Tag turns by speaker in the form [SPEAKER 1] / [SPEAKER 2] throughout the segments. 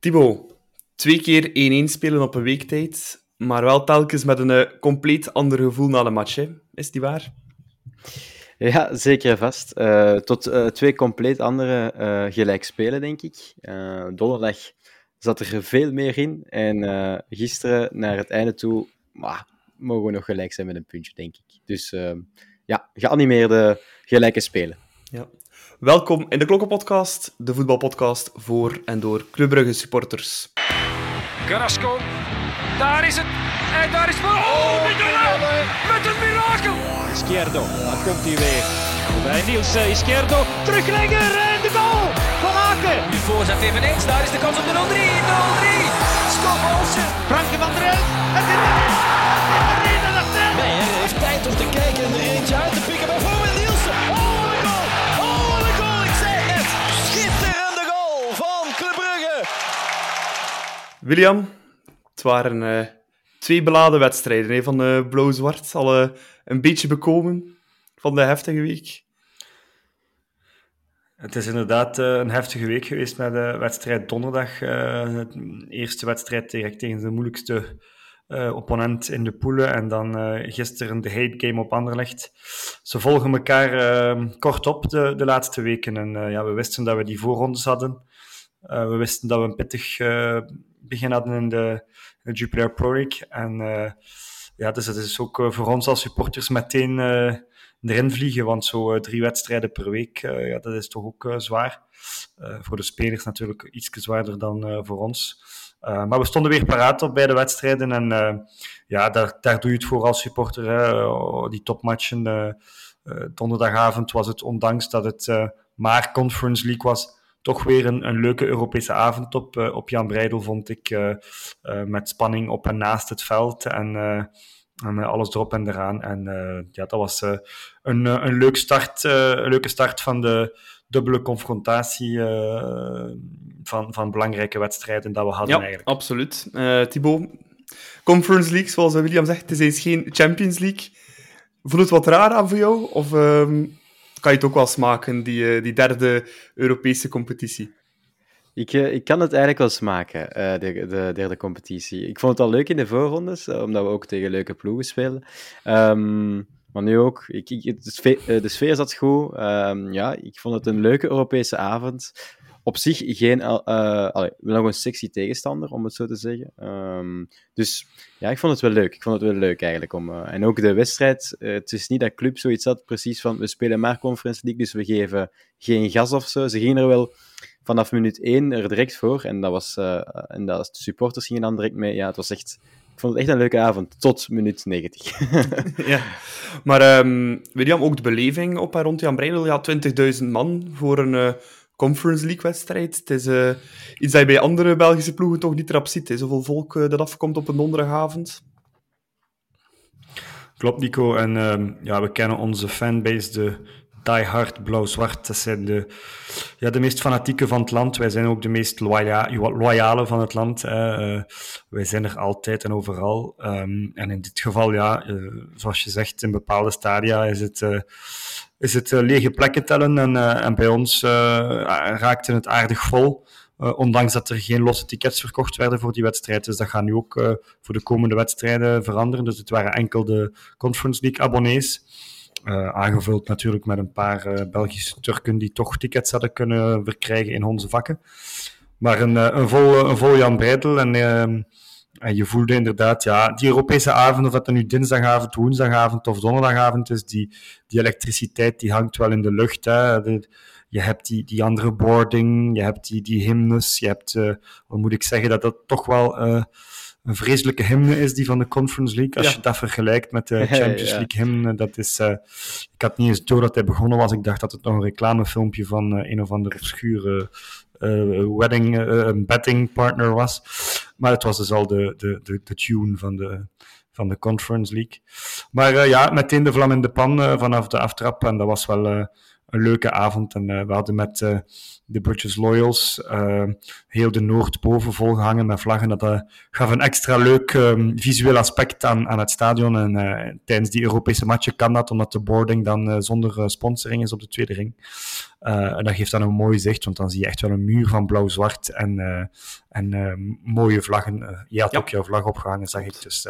[SPEAKER 1] Thibaut, twee keer 1-1 spelen op een weektijd, maar wel telkens met een uh, compleet ander gevoel na de match. Hè? Is die waar?
[SPEAKER 2] Ja, zeker vast. Uh, tot uh, twee compleet andere gelijk spelen, denk ik. donderdag zat er veel meer in. En gisteren, naar het einde toe, mogen we nog gelijk zijn met een puntje, denk ik. Dus ja, geanimeerde gelijke spelen.
[SPEAKER 1] Ja. Welkom in de Klokkenpodcast, de voetbalpodcast voor en door Club Brugge supporters.
[SPEAKER 3] Carrasco, daar is het. En daar is het. Oh, met een mirakel.
[SPEAKER 4] Izquierdo, daar komt hij weer. Bij Niels Izquierdo, teruglegger en de goal van Aken.
[SPEAKER 3] Nu voorzet eveneens, daar is de kans op de 0-3. 0-3. Stop Olsen.
[SPEAKER 4] Franke van der Elf. Het is
[SPEAKER 1] William, het waren uh, twee beladen wedstrijden hè, van uh, Blauw-Zwart. Al uh, een beetje bekomen van de heftige week.
[SPEAKER 5] Het is inderdaad een heftige week geweest met de wedstrijd donderdag. De eerste wedstrijd direct tegen de moeilijkste opponent in de poelen. En dan gisteren de hate game op Anderlecht. Ze volgen elkaar kort op de, de laatste weken. En ja, we wisten dat we die voorrondes hadden. we wisten dat we een pittig begin hadden in de, de Jupiler Pro League. En ja, dus het is ook voor ons als supporters meteen erin vliegen. Want zo drie wedstrijden per week, ja, dat is toch ook zwaar. voor de spelers natuurlijk iets zwaarder dan voor ons. maar we stonden weer paraat op beide wedstrijden. En ja, daar, daar doe je het voor als supporter. Hè. Oh, die topmatchen. donderdagavond was het, ondanks dat het maar Conference League was, toch weer een, een leuke Europese avond op, op Jan Breidel, vond ik. met spanning op en naast het veld. En en alles erop en eraan. En uh, ja, dat was uh, een, een, leuk start, uh, een leuke start van de dubbele confrontatie van, van belangrijke wedstrijden dat we hadden
[SPEAKER 1] ja,
[SPEAKER 5] eigenlijk.
[SPEAKER 1] absoluut. Thibaut, Conference League, zoals William zegt, het is geen Champions League. Voelt het wat raar aan voor jou? Of um, kan je het ook wel smaken, die, die derde Europese competitie?
[SPEAKER 2] Ik, eh, ik kan het eigenlijk wel smaken, uh, de, de derde competitie. Ik vond het al leuk in de voorrondes, omdat we ook tegen leuke ploegen spelen. Um, maar nu ook, ik, ik, de, sfeer, de, sfeer, zat goed. Um, ja, ik vond het een leuke Europese avond. Op zich geen, allee, nog een sexy tegenstander, om het zo te zeggen. Um, dus ja, ik vond het wel leuk. Ik vond het wel leuk eigenlijk. Om, en ook de wedstrijd, het is niet dat club zoiets had, precies van, we spelen maar Conference League, dus we geven geen gas of zo. Ze gingen er wel vanaf minuut 1 er direct voor. En dat was, uh, en dat, de supporters gingen dan direct mee. Ja, het was echt, ik vond het echt een leuke avond, tot minuut 90.
[SPEAKER 1] ja, maar um, William, ook de beleving op en rond Jan Breidel, ja, 20.000 man voor een uh, Conference League-wedstrijd. Het is uh, iets dat je bij andere Belgische ploegen toch niet erop ziet, hè? zoveel volk dat afkomt op een donderdagavond.
[SPEAKER 5] Klopt, Nico. En uh, ja, we kennen onze fanbase, de die hard blauw-zwart. Dat zijn de, ja, de meest fanatieke van het land. Wij zijn ook de meest loya loyale van het land. Uh, wij zijn er altijd en overal. Um, en in dit geval, ja, zoals je zegt, in bepaalde stadia is het, is het lege plekken tellen. En, en bij ons raakte het aardig vol. Ondanks dat er geen losse tickets verkocht werden voor die wedstrijd. Dus dat gaat nu ook voor de komende wedstrijden veranderen. Dus het waren enkel de Conference League abonnees. Aangevuld natuurlijk met een paar Belgische Turken die toch tickets hadden kunnen verkrijgen in onze vakken. Maar een, een, vol, een vol Jan Breidel. En, ehm, en je voelde inderdaad, ja, die Europese avond, of dat nu dinsdagavond, woensdagavond of donderdagavond is, die, die elektriciteit die hangt wel in de lucht. Hè. De, je hebt die, die andere boarding, je hebt die, die hymnes, je hebt, wat moet ik zeggen, dat dat toch wel een vreselijke hymne is, die van de Conference League. Als je dat vergelijkt met de Champions League hymne, dat is... Uh, ik had niet eens door dat hij begonnen was. Ik dacht dat het nog een reclamefilmpje van een of andere obscure wedding, een betting partner was. Maar het was dus al de, de, de, de tune van de, van de Conference League. Maar ja, meteen de vlam in de pan vanaf de aftrap. En dat was wel een leuke avond. En we hadden met de British Loyals heel de Noordboven volgehangen met vlaggen. Dat gaf een extra leuk um, visueel aspect aan, aan het stadion. En tijdens die Europese matchen kan dat, omdat de boarding dan zonder sponsoring is op de tweede ring. en dat geeft dan een mooi zicht, want dan zie je echt wel een muur van blauw-zwart en, en mooie vlaggen. je had ook jouw vlag opgehangen, zag ik. Dus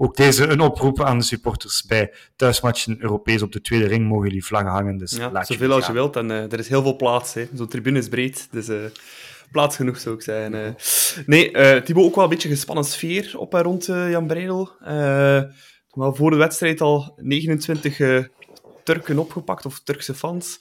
[SPEAKER 5] ook deze een oproep aan de supporters bij thuismatchen Europees op de tweede ring mogen jullie vlaggen hangen. Dus
[SPEAKER 1] ja, zoveel als je wilt. En uh, er is heel veel plaats. Zo'n tribune is breed, dus uh, plaats genoeg zou ik zeggen. Uh, nee, uh, Thibaut, ook wel een beetje gespannen sfeer op en rond Jan Breidel. wel voor de wedstrijd al 29 Turken opgepakt, of Turkse fans.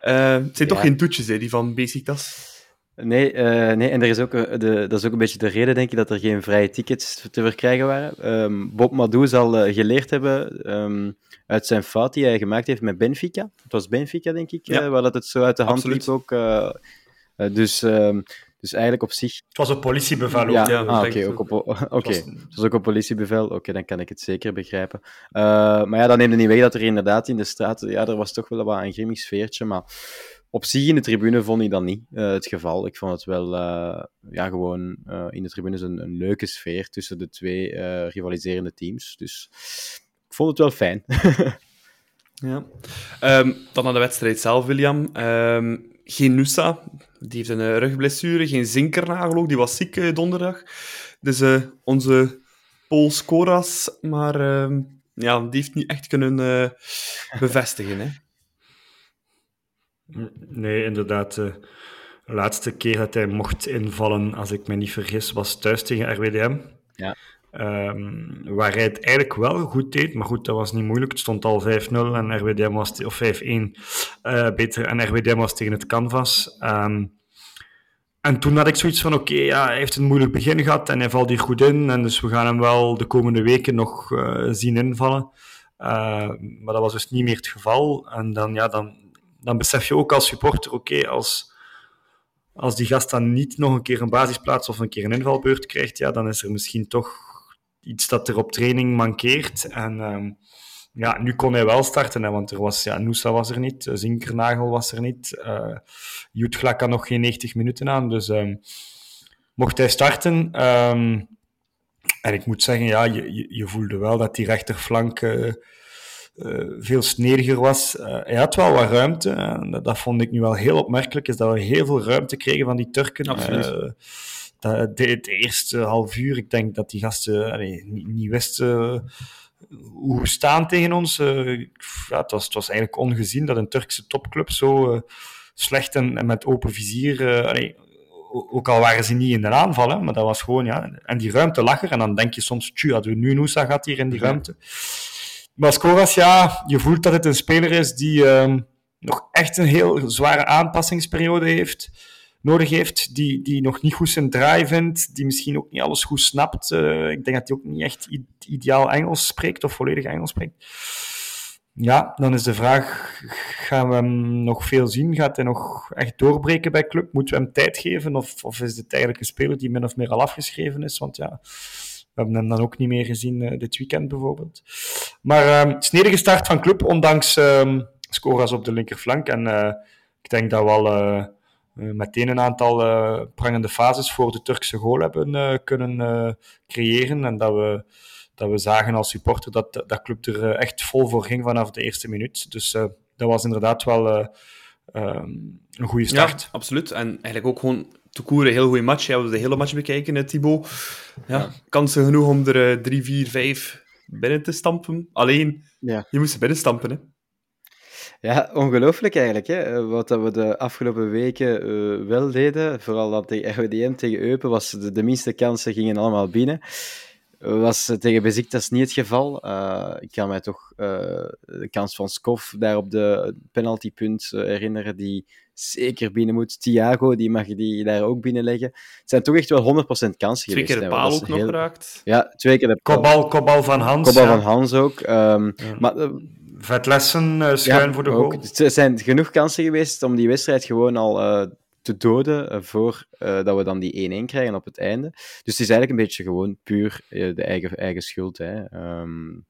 [SPEAKER 1] het zijn toch geen toetjes, hè, die van Besiktas?
[SPEAKER 2] Nee, uh, nee, en er is ook, de, dat is ook een beetje de reden, denk ik, dat er geen vrije tickets te verkrijgen waren. Um, Bob Madou zal uh, geleerd hebben um, uit zijn fout die hij gemaakt heeft met Benfica. Het was Benfica, denk ik, ja. uh, waar dat het zo uit de hand Absoluut. liep ook. dus, um, dus eigenlijk op zich...
[SPEAKER 5] Het was een politiebevel ook.
[SPEAKER 2] Ja, ja ah, oké, ook op, okay. was... het was ook een politiebevel. Oké, okay, dan kan ik het zeker begrijpen. maar ja, dan neemt het niet weg dat er inderdaad in de straat... Ja, er was toch wel wat een grimmig sfeertje, maar op zich in de tribune vond ik dat niet uh, het geval. Ik vond het wel uh, ja, gewoon uh, in de tribunes een, leuke sfeer tussen de twee rivaliserende teams. Dus ik vond het wel fijn.
[SPEAKER 1] ja. Um, dan naar de wedstrijd zelf, William. Um, geen Nusa, die heeft een rugblessure. Geen Zinkernagel ook, die was ziek donderdag. Dus onze Paul Skoras, maar um, ja, die heeft niet echt kunnen bevestigen. Hè.
[SPEAKER 5] Nee, inderdaad. De laatste keer dat hij mocht invallen, als ik me niet vergis, was thuis tegen RWDM.
[SPEAKER 2] Ja.
[SPEAKER 5] Um, waar hij het eigenlijk wel goed deed, maar goed, dat was niet moeilijk. Het stond al 5-0 en RWDM was, of 5-1 uh, beter, en RWDM was tegen het canvas. Um, en toen had ik zoiets van, oké, okay, ja, hij heeft een moeilijk begin gehad en hij valt hier goed in, en dus we gaan hem wel de komende weken nog uh, zien invallen. Uh, maar dat was dus niet meer het geval. En dan, ja, dan, dan besef je ook als supporter, oké, als, als die gast dan niet nog een keer een basisplaats of een keer een invalbeurt krijgt, ja, dan is er misschien toch iets dat er op training mankeert. En um, ja, nu kon hij wel starten, hè, want er was, ja, was er niet, Zinkernagel was er niet, uh, Jutglak had nog geen 90 minuten aan, dus um, mocht hij starten... Um, en ik moet zeggen, ja, je, je, voelde wel dat die rechterflank... Uh, veel snediger was. Uh, hij had wel wat ruimte. Dat, dat, vond ik nu wel heel opmerkelijk, is dat we heel veel ruimte kregen van die Turken.
[SPEAKER 1] Uh,
[SPEAKER 5] dat, de, het eerste half uur, ik denk dat die gasten allee, niet, niet, wisten hoe staan tegen ons. ja, het, was, het was eigenlijk ongezien dat een Turkse topclub zo slecht en, en, met open vizier... Allee, ook al waren ze niet in de aanval, hè, maar dat was gewoon, ja. En die ruimte lag er. En dan denk je soms, tju, hadden we nu Noosa gehad hier in die ruimte. Maar Scoras, ja, je voelt dat het een speler is die uh, nog echt een heel zware aanpassingsperiode heeft, nodig heeft, die, die nog niet goed zijn draai vindt, die misschien ook niet alles goed snapt. Uh, ik denk dat hij ook niet echt ideaal Engels spreekt of volledig Engels spreekt. Ja, dan is de vraag, gaan we hem nog veel zien? Gaat hij nog echt doorbreken bij club? Moeten we hem tijd geven? Of, of is dit eigenlijk een speler die min of meer al afgeschreven is? Want ja, hebben hem dan ook niet meer gezien uh, dit weekend bijvoorbeeld. Maar uh, snedige start van club, ondanks uh, scores op de linkerflank. En uh, ik denk dat we al uh, meteen een aantal prangende fases voor de Turkse goal hebben kunnen creëren. En dat we, dat we zagen als supporter dat dat club er echt vol voor ging vanaf de eerste minuut. Dus dat was inderdaad wel een goede start.
[SPEAKER 1] Ja, absoluut. En eigenlijk ook gewoon Toekoer een heel goede match. Ja, we de hele match bekijken, Thibaut. Ja, ja. Kansen genoeg om er 3, 4, 5 binnen te stampen. Alleen, ja. je moest binnen stampen, hè.
[SPEAKER 2] Ja, ongelooflijk eigenlijk. Hè? Wat dat we de afgelopen weken uh, wel deden, vooral dat tegen RWDM tegen Eupen, was de, de minste kansen gingen allemaal binnen. Was tegen Beziktas niet het geval. Uh, ik kan mij toch uh, de kans van Skof daar op de penaltypunt herinneren, die zeker binnen moet. Thiago, die mag die daar ook binnenleggen. Het zijn toch echt wel 100% kansen
[SPEAKER 1] twee
[SPEAKER 2] geweest.
[SPEAKER 1] Twee keer de paal ook nog geraakt.
[SPEAKER 2] Ja, twee keer de
[SPEAKER 5] paal. Kopbal, van Hans.
[SPEAKER 2] Kopbal ja. van Hans ook. Um, ja. maar, uh,
[SPEAKER 5] Vetlessen, uh, schuin ja, voor de goal.
[SPEAKER 2] Er zijn genoeg kansen geweest om die wedstrijd gewoon al uh, te doden voor dat we dan die 1-1 krijgen op het einde. Dus het is eigenlijk een beetje gewoon puur de eigen, eigen schuld. Hè. Um,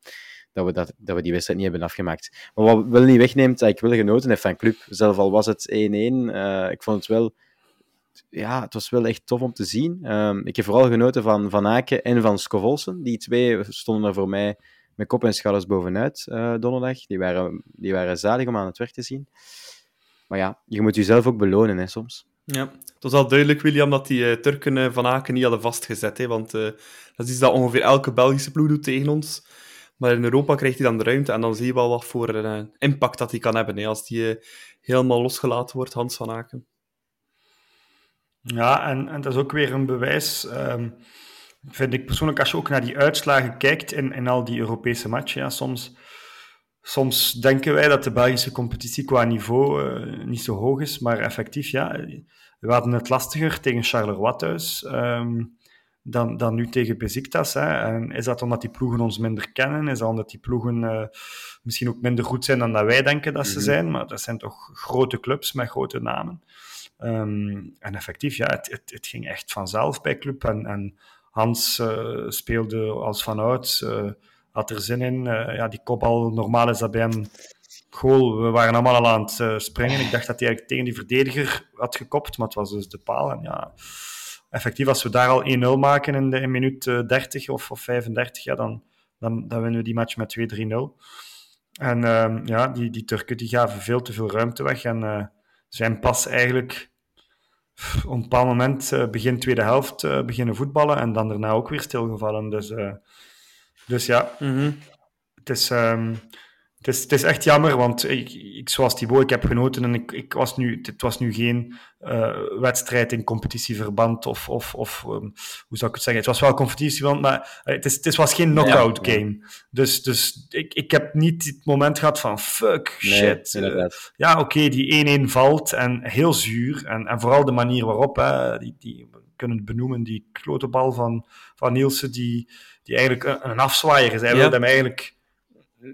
[SPEAKER 2] dat we, dat, dat we die wedstrijd niet hebben afgemaakt. Maar wat wel niet wegneemt, dat ik wel genoten heb van club. Zelf al was het 1-1, eh, ik vond het wel... Ja, het was wel echt tof om te zien. Ehm, ik heb vooral genoten van Van Aken en van Scovolsen. Die twee stonden er voor mij met kop en schouders bovenuit eh, donderdag. Die waren, die waren zalig om aan het werk te zien. Maar ja, je moet jezelf ook belonen hè, soms.
[SPEAKER 1] Ja, het was al duidelijk, William, dat die eh, Turken Van Aken niet hadden vastgezet. Hè, want dat is iets dat ongeveer elke Belgische ploeg doet tegen ons. Maar in Europa krijgt hij dan de ruimte en dan zie je wel wat voor eh, impact dat hij kan hebben. Hè, als die eh, helemaal losgelaten wordt, Hans Van Aken.
[SPEAKER 5] Ja, en, en dat is ook weer een bewijs, ehm, vind ik persoonlijk, als je ook naar die uitslagen kijkt in, in al die Europese matchen. Soms, soms denken wij dat de Belgische competitie qua niveau eh, niet zo hoog is, maar effectief, ja, we hadden het lastiger tegen Charleroi thuis ehm, dan, dan nu tegen Besiktas. Hè. En is dat omdat die ploegen ons minder kennen? Is dat omdat die ploegen eh, misschien ook minder goed zijn dan dat wij denken dat ze zijn? Maar dat zijn toch grote clubs met grote namen. Ehm, en effectief, ja, het, het, het ging echt vanzelf bij club. En, en Hans eh, speelde als vanouds, eh had er zin in. Ja, die kopbal, normaal is dat bij hem goal. We waren allemaal al aan het springen. Ik dacht dat hij eigenlijk tegen die verdediger had gekopt, maar het was dus de paal. En ja, effectief, als we daar al 1-0 maken in, de, in minuut eh, 30 of, of 35, ja, dan, dan, dan winnen we die match met 2-3-0. En ehm, ja, die, die Turken die gaven veel te veel ruimte weg en eh, zijn pas eigenlijk op een bepaald moment, eh, begin tweede helft, eh, beginnen voetballen en dan daarna ook weer stilgevallen. Dus, eh, dus ja, het is, ehm, het, is, het is echt jammer, want ik, ik, zoals Thibaut, ik heb genoten en ik, ik was nu, het was nu geen eh, wedstrijd in competitieverband of, of, of ehm, hoe zou ik het zeggen? Het was wel competitieverband, maar eh, het, is, het was geen knockout
[SPEAKER 2] Ja, ja.
[SPEAKER 5] game. Dus, dus ik, ik heb niet het moment gehad van fuck,
[SPEAKER 2] Nee,
[SPEAKER 5] shit. eh, ja, oké, die 1-1 valt en heel zuur. En, en vooral de manier waarop, hè, die, die, we kunnen het benoemen, die klote bal van, van Nielsen, die, die eigenlijk een, een afzwaaier is. Hij
[SPEAKER 1] Ja.
[SPEAKER 5] wilde hem eigenlijk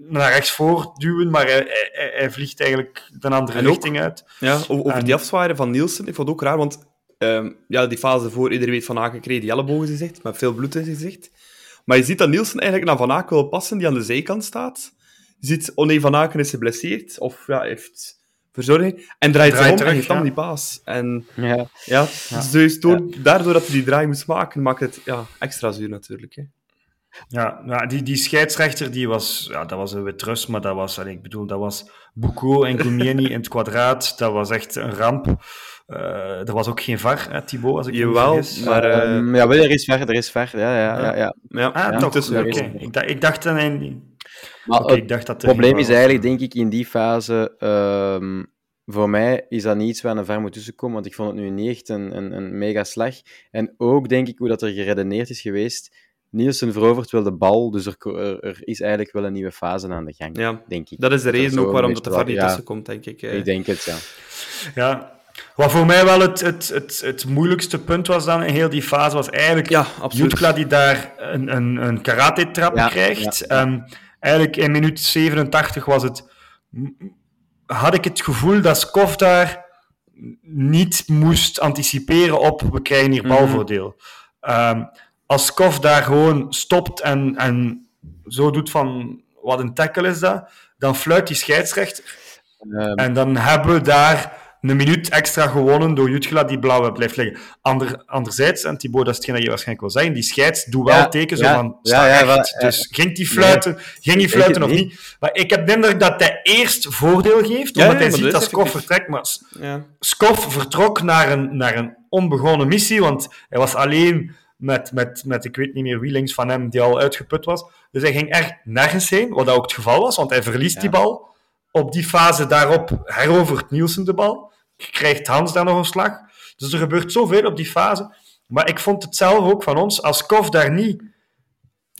[SPEAKER 5] naar rechts voor duwen, maar hij, hij, hij- hij vliegt eigenlijk de andere
[SPEAKER 1] En ook-
[SPEAKER 5] richting uit.
[SPEAKER 1] Ja, over
[SPEAKER 5] En-
[SPEAKER 1] die afzwaaier van Nielsen, ik vond het ook raar, want ehm, ja, die fase voor, iedereen weet Van Aken kreeg die elleboog in zijn gezicht, met veel bloed in zijn gezicht. Maar je ziet dat Nielsen eigenlijk naar Van Aken wil passen, die aan de zijkant staat. Je ziet, oh nee, Van Aken is geblesseerd, of ja, heeft verzorging, en draait, zich om
[SPEAKER 5] terug,
[SPEAKER 1] en geeft dan die paas. En
[SPEAKER 2] Ja.
[SPEAKER 1] ja, dus door, daardoor dat hij die draai moest maken, maakt het ja, extra zuur natuurlijk. Hè.
[SPEAKER 5] Ja, ja die, die scheidsrechter, die was, ja, dat was een Witrus, maar dat was, ik bedoel, dat was Boucault en Gulmieni in het kwadraat. Dat was echt een ramp. Eh, er was ook geen VAR, hè, Thibaut, als ik niet
[SPEAKER 1] Jawel, maar eh,
[SPEAKER 2] Ehm, ja, wel, er is ver, er is ver. Ja, ja, ja, ja.
[SPEAKER 1] ja,
[SPEAKER 5] Ah,
[SPEAKER 2] Ja,
[SPEAKER 5] toch?
[SPEAKER 1] tussen
[SPEAKER 5] Oké, ik, dacht- ik dacht
[SPEAKER 2] Maar het
[SPEAKER 5] ik dacht dat er
[SPEAKER 2] probleem is
[SPEAKER 5] VAR
[SPEAKER 2] eigenlijk, denk ik, in die fase... ehm, voor mij is dat niet iets waar een ver moet tussenkomen, want ik vond het nu niet echt een, een, een mega slag. En ook, denk ik, hoe dat er geredeneerd is geweest. Nielsen verovert wel de bal, dus er, er, er is eigenlijk wel een nieuwe fase aan de gang,
[SPEAKER 1] Ja,
[SPEAKER 2] denk ik.
[SPEAKER 1] dat is de reden ook waarom dat de VAR niet
[SPEAKER 2] ja,
[SPEAKER 1] tussenkomt, denk ik. eh.
[SPEAKER 2] Ik denk het, ja.
[SPEAKER 5] Ja. Wat voor mij wel het, het, het, het moeilijkste punt was dan in heel die fase, was eigenlijk
[SPEAKER 1] Ja, absoluut.
[SPEAKER 5] Jutkla die daar een, een, een karate-trap
[SPEAKER 2] Ja,
[SPEAKER 5] krijgt.
[SPEAKER 2] ja,
[SPEAKER 5] Ehm, eigenlijk in minuut 87 was het... Had ik het gevoel dat Skov daar niet moest anticiperen op we krijgen hier balvoordeel. Ehm, als Skov daar gewoon stopt en, en zo doet van wat een tackle is dat, dan fluit die scheidsrechter
[SPEAKER 2] Ehm,
[SPEAKER 5] en dan hebben we daar een minuut extra gewonnen door Jutgela die blauwe blijft liggen. Ander, anderzijds, en Thibaut, dat is hetgeen dat je waarschijnlijk wil zeggen, die scheids doet wel
[SPEAKER 2] Ja,
[SPEAKER 5] teken zo
[SPEAKER 2] ja,
[SPEAKER 5] van,
[SPEAKER 2] ja, ja,
[SPEAKER 5] dus ging die fluiten, ging die fluiten of
[SPEAKER 2] niet.
[SPEAKER 5] niet? Maar ik heb de indruk dat hij eerst voordeel geeft, omdat hij ziet
[SPEAKER 1] dat
[SPEAKER 5] Skoff vertrekt. Maar. Skoff vertrok naar een, naar een onbegonnen missie, want hij was alleen met, met, met, ik weet niet meer wie links van hem, die al uitgeput was. Dus hij ging echt nergens heen, wat dat ook het geval was, want hij verliest die bal. Op die fase daarop herovert Nielsen de bal. Krijgt Hans daar nog een slag. Dus er gebeurt zoveel op die fase. Maar ik vond het zelf ook van ons, als Kof daar niet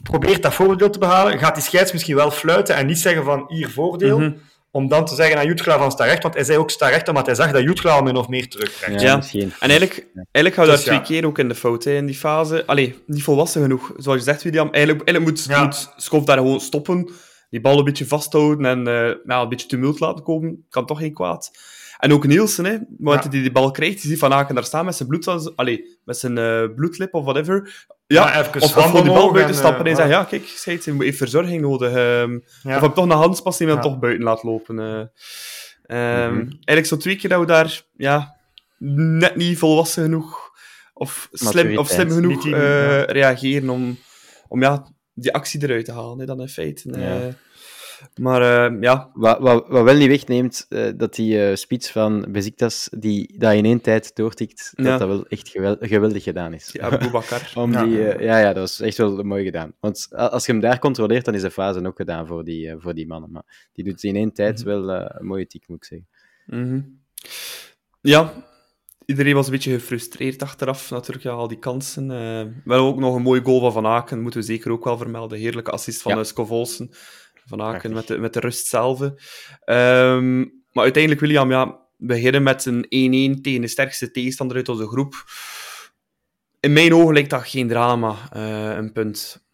[SPEAKER 5] probeert dat voordeel te behalen, gaat die scheids misschien wel fluiten en niet zeggen van hier voordeel,
[SPEAKER 1] Mhm.
[SPEAKER 5] Om dan te zeggen aan Jutgla van sta recht, want hij zei ook sta recht omdat hij zag dat Jutgla al min of meer terugkrijgt.
[SPEAKER 2] ja,
[SPEAKER 1] Ja.
[SPEAKER 2] misschien.
[SPEAKER 1] En eigenlijk, eigenlijk gaan we
[SPEAKER 5] Dus
[SPEAKER 1] daar
[SPEAKER 5] ja.
[SPEAKER 1] twee keer ook in de fout hè, in die fase. Allee, niet volwassen genoeg. Zoals je zegt, William. Eigenlijk, eigenlijk moet,
[SPEAKER 5] Ja.
[SPEAKER 1] moet Schof daar gewoon stoppen. Die bal een beetje vasthouden en eh, nou, een beetje tumult laten komen. Kan toch geen kwaad. En ook Nielsen, hè, op het moment
[SPEAKER 5] Ja.
[SPEAKER 1] dat hij die bal krijgt, je ziet Van Aken daar staan met zijn, bloed, allee, met zijn eh, bloedlip of whatever. Ja,
[SPEAKER 5] even
[SPEAKER 1] of, de bal buiten
[SPEAKER 5] en,
[SPEAKER 1] stappen en
[SPEAKER 5] eh,
[SPEAKER 1] zeggen, ja, kijk, scheids, hij heeft verzorging nodig. ehm,
[SPEAKER 5] Ja.
[SPEAKER 1] Of heb toch een handspas die men
[SPEAKER 5] Ja.
[SPEAKER 1] toch buiten laat lopen. eh. Ehm,
[SPEAKER 2] Mhm.
[SPEAKER 1] Eigenlijk zo twee keer dat we daar ja, net niet volwassen genoeg of slim, of slim genoeg
[SPEAKER 5] die-
[SPEAKER 1] eh, reageren om, om ja, die actie eruit te halen, hè, dan in feite.
[SPEAKER 2] Ja.
[SPEAKER 1] Maar eh, ja,
[SPEAKER 2] Wat, wat, wat wel niet wegneemt, eh, dat die eh spits van Besiktas, die dat in één tijd doortikt,
[SPEAKER 1] Ja.
[SPEAKER 2] dat dat wel echt gewel- geweldig gedaan is.
[SPEAKER 1] die Abu Bakar.
[SPEAKER 2] Om
[SPEAKER 5] Ja.
[SPEAKER 2] die, ja, ja, dat was echt wel mooi gedaan. Want als je hem daar controleert, dan is de fase ook gedaan voor die, voor die mannen. Maar die doet in één tijd wel eh, een mooie tik, moet ik zeggen.
[SPEAKER 1] Mhm. Ja, iedereen was een beetje gefrustreerd achteraf, natuurlijk, ja, al die kansen. wel ook nog een mooie goal van Van Aken, moeten we zeker ook wel vermelden. Heerlijke assist van
[SPEAKER 2] Ja.
[SPEAKER 1] ja. Scovolsen. Van Aken met de, met de rust zelf. Ehm, maar uiteindelijk, William, ja, we beginnen met een 1-1 tegen de sterkste tegenstander uit onze groep. In mijn ogen lijkt dat geen drama, eh, een punt.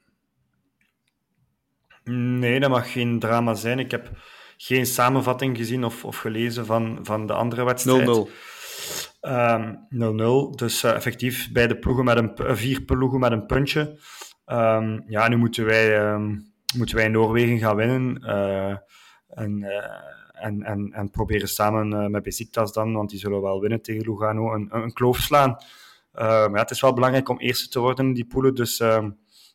[SPEAKER 5] Nee, dat mag geen drama zijn. Ik heb geen samenvatting gezien of, of gelezen van, van de andere wedstrijd.
[SPEAKER 1] 0-0.
[SPEAKER 5] Ehm, 0-0. Dus eh, effectief bij de ploegen met een, vier ploegen met een puntje. Ehm, ja, nu moeten wij, ehm, moeten wij Noorwegen gaan winnen. eh, en, eh, en, en, en proberen samen eh, met Besiktas dan, want die zullen wel winnen tegen Lugano, een, een kloof slaan. Maar ja, het is wel belangrijk om eerste te worden in die poelen. Dus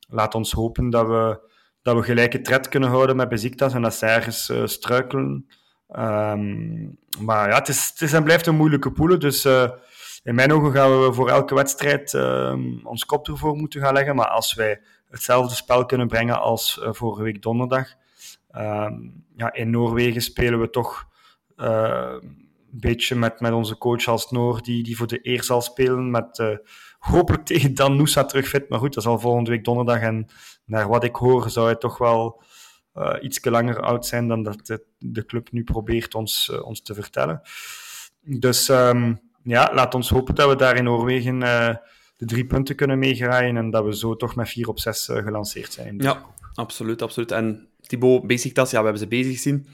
[SPEAKER 5] laat ons hopen dat we, dat we gelijke tred kunnen houden met Besiktas en dat zij ergens struikelen. Ehm, maar ja, het is, het is en blijft een moeilijke poelen. Dus in mijn ogen gaan we voor elke wedstrijd ehm, ons kop ervoor moeten gaan leggen. Maar als wij hetzelfde spel kunnen brengen als eh, vorige week donderdag. ehm, ja, in Noorwegen spelen we toch eh, een beetje met, met onze coach als Noor, die, die voor de eer zal spelen. Met eh, hopelijk tegen Dan Noosa terug fit. Maar goed, dat is al volgende week donderdag. En naar wat ik hoor, zou hij toch wel eh iets langer oud zijn dan dat de, de club nu probeert ons, ons te vertellen. Dus ehm, ja, laat ons hopen dat we daar in Noorwegen de drie punten kunnen meegraaien en dat we zo toch met vier op zes eh, gelanceerd zijn.
[SPEAKER 1] Ja, absoluut, absoluut. En Thibaut, Besiktas, ja, we hebben ze bezig gezien.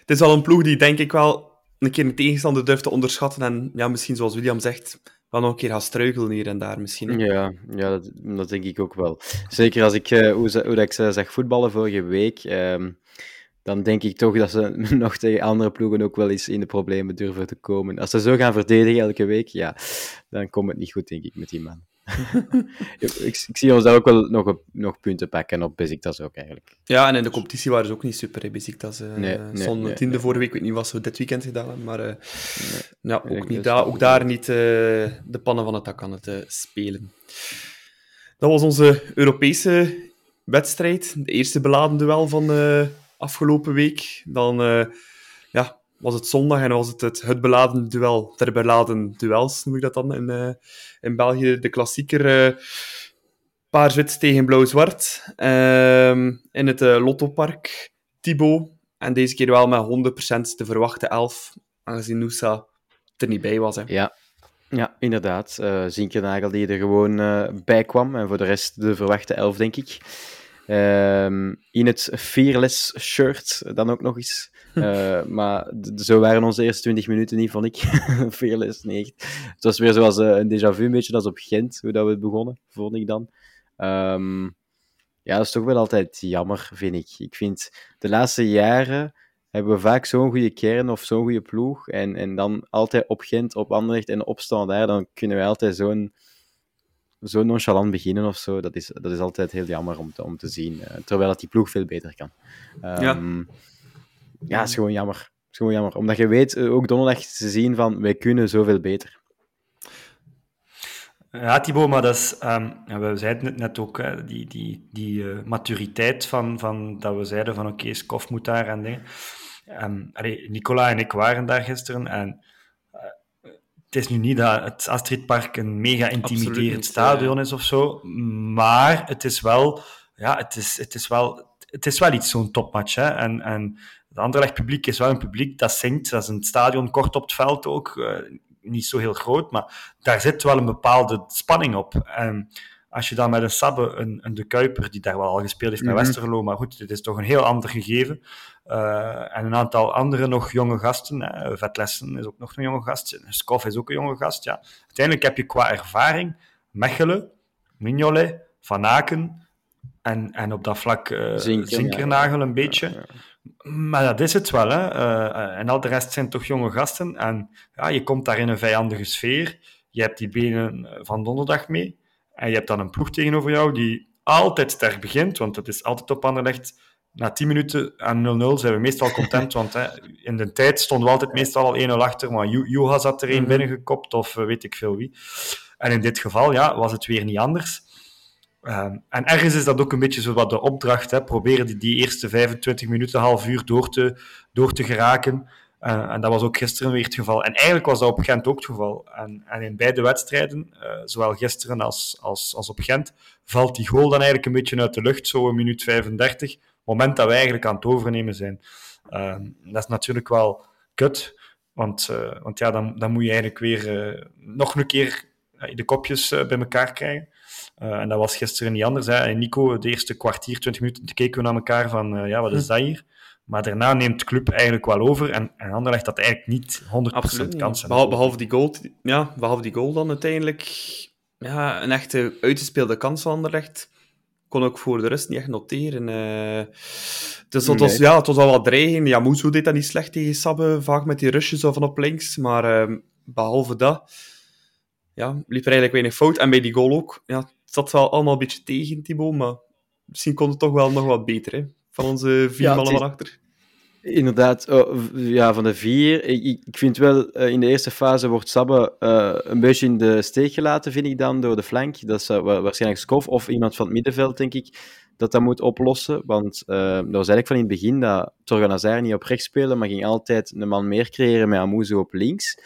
[SPEAKER 1] Het is al een ploeg die, denk ik wel, een keer een tegenstander durft te onderschatten en ja, misschien, zoals William zegt, wel nog een keer gaat struikelen hier en daar misschien.
[SPEAKER 2] Ja, ja dat, dat denk ik ook wel. Zeker als ik, eh, hoe, ze, hoe dat ik ze zag voetballen vorige week, ehm, dan denk ik toch dat ze nog tegen andere ploegen ook wel eens in de problemen durven te komen. Als ze zo gaan verdedigen elke week, ja, dan komt het niet goed, denk ik, met die man. Ik, ik, ik zie ons daar ook wel nog, nog punten pakken op Besiktas ook, eigenlijk.
[SPEAKER 1] Ja, en in de competitie waren ze ook niet super, hè, Besiktas. eh
[SPEAKER 2] Nee, nee,
[SPEAKER 1] stonden
[SPEAKER 2] nee,
[SPEAKER 1] tiende
[SPEAKER 2] nee.
[SPEAKER 1] vorige week, ik weet niet wat ze dit weekend gedaan hebben, maar eh, ja, ook, niet ook daar niet eh, de pannen van het dak aan het spelen. Dat was onze Europese wedstrijd, de eerste beladen duel van afgelopen week. Dan was het zondag en was het het, beladen duel, ter beladen duels noem ik dat dan in, eh, in België. De klassieker eh paars-wit tegen blauw-zwart ehm, in het eh, Lottopark, Thibaut. En deze keer wel met 100% de verwachte elf, aangezien Noosa er niet bij was. Hè.
[SPEAKER 2] Ja, ja inderdaad. Eh Zinkernagel die er gewoon bij kwam. En voor de rest de verwachte elf, denk ik. Ehm, in het Fearless shirt dan ook nog eens. Eh, maar zo waren onze eerste 20 minuten niet, vond ik. Fearless, nee. echt. Het was weer zoals eh, een déjà vu, een beetje als op Gent, hoe dat we begonnen, vond ik dan. Ehm, ja, dat is toch wel altijd jammer, vind ik. Ik vind de laatste jaren hebben we vaak zo'n goede kern of zo'n goede ploeg. En, en dan altijd op Gent, op Anderlecht en opstaan daar, dan kunnen wij altijd zo'n zo nonchalant beginnen of zo. Dat is, dat is altijd heel jammer om te, om te zien. eh, terwijl dat die ploeg veel beter kan. Ehm, ja. het is gewoon jammer. Is gewoon jammer. Omdat je weet, eh, ook donderdag te zien van, wij kunnen zoveel beter.
[SPEAKER 5] Ja, Thibaut, maar dat is, ehm, ja, we zeiden het net ook, hè, die, die, die eh, maturiteit van, van dat we zeiden van oké, Skof moet daar en dingen. Ehm, allee, Nicola en ik waren daar gisteren en het is nu niet dat het Astridpark een mega intimiderend
[SPEAKER 1] niet,
[SPEAKER 5] stadion
[SPEAKER 1] eh.
[SPEAKER 5] is of zo, maar het is wel, ja, het is, het is wel, het is wel iets zo'n topmatch. Hè? En, en het Anderlecht publiek is wel een publiek dat zingt. Dat is een stadion kort op het veld ook. eh, niet zo heel groot, maar daar zit wel een bepaalde spanning op. En als je dan met een Sabbe, een, een De Kuiper, die daar wel al gespeeld heeft met
[SPEAKER 2] Mhm.
[SPEAKER 5] Westerlo, maar goed, dit is toch een heel ander gegeven. Eh, en een aantal andere nog jonge gasten. Hè. Vetlessen is ook nog een jonge gast. Skof is ook een jonge gast. Ja. Uiteindelijk heb je qua ervaring Mechelen, Mignolet, Van Aken en, en op dat vlak uh,
[SPEAKER 2] Zinker,
[SPEAKER 5] Zinkernagel
[SPEAKER 2] ja.
[SPEAKER 5] een beetje.
[SPEAKER 2] Ja,
[SPEAKER 5] Maar dat is het wel. Hè. Eh, en al de rest zijn toch jonge gasten. En ja, je komt daar in een vijandige sfeer. Je hebt die benen van donderdag mee. En je hebt dan een ploeg tegenover jou die altijd sterk begint. Want het is altijd op Anderlecht. Na 10 minuten aan 0-0 zijn we meestal content. want hè, in de tijd stonden we altijd meestal al 1-0 achter. Maar Ju- Juha zat er één
[SPEAKER 1] Mhm.
[SPEAKER 5] binnengekopt of eh, weet ik veel wie. En in dit geval ja, was het weer niet anders. Ehm, en ergens is dat ook een beetje zo wat de opdracht. Hè. Proberen die, die eerste 25 minuten, half uur door te, door te geraken. Eh, en dat was ook gisteren weer het geval. En eigenlijk was dat op Gent ook het geval. En, en in beide wedstrijden, eh, zowel gisteren als, als, als op Gent, valt die goal dan eigenlijk een beetje uit de lucht, zo een minuut 35. moment dat wij eigenlijk aan het overnemen zijn. Ehm, dat is natuurlijk wel kut. Want, eh, want ja, dan, dan moet je eigenlijk weer nog een keer de kopjes bij elkaar krijgen. En dat was gisteren niet anders. Hè. En Nico, de eerste kwartier, 20 minuten, keken we naar elkaar van, ja, wat is dat hier? Maar daarna neemt de club eigenlijk wel over. En, en Anderlecht dat eigenlijk niet 100%
[SPEAKER 1] Absoluut
[SPEAKER 5] kansen.
[SPEAKER 1] Behalve, behalve, die goal, ja, behalve die goal dan uiteindelijk. Ja, een echte uitgespeelde kans van Anderlecht. Kon ook voor de rust niet echt noteren. Uh, dus het, was, ja, het was al wat dreiging. Ja, Moeso deed dat niet slecht tegen Sabbe, vaak met die rushes van op links. Maar uh, behalve dat ja, liep er eigenlijk weinig fout. En bij die goal ook. Ja, het zat wel allemaal een beetje tegen, Thibaut, maar misschien kon het toch wel nog wat beter, hè? Van onze vier ja, mannen van achter.
[SPEAKER 2] Inderdaad, oh, ja, van de vier. Ik, ik vind wel, uh, in de eerste fase wordt Sabbe uh, een beetje in de steek gelaten, vind ik dan, door de flank. Dat is uh, waarschijnlijk Skof of iemand van het middenveld, denk ik, dat dat moet oplossen. Want dat was eigenlijk van in het begin dat Torgan niet op rechts spelen, maar ging altijd een man meer creëren met Amuzo op links.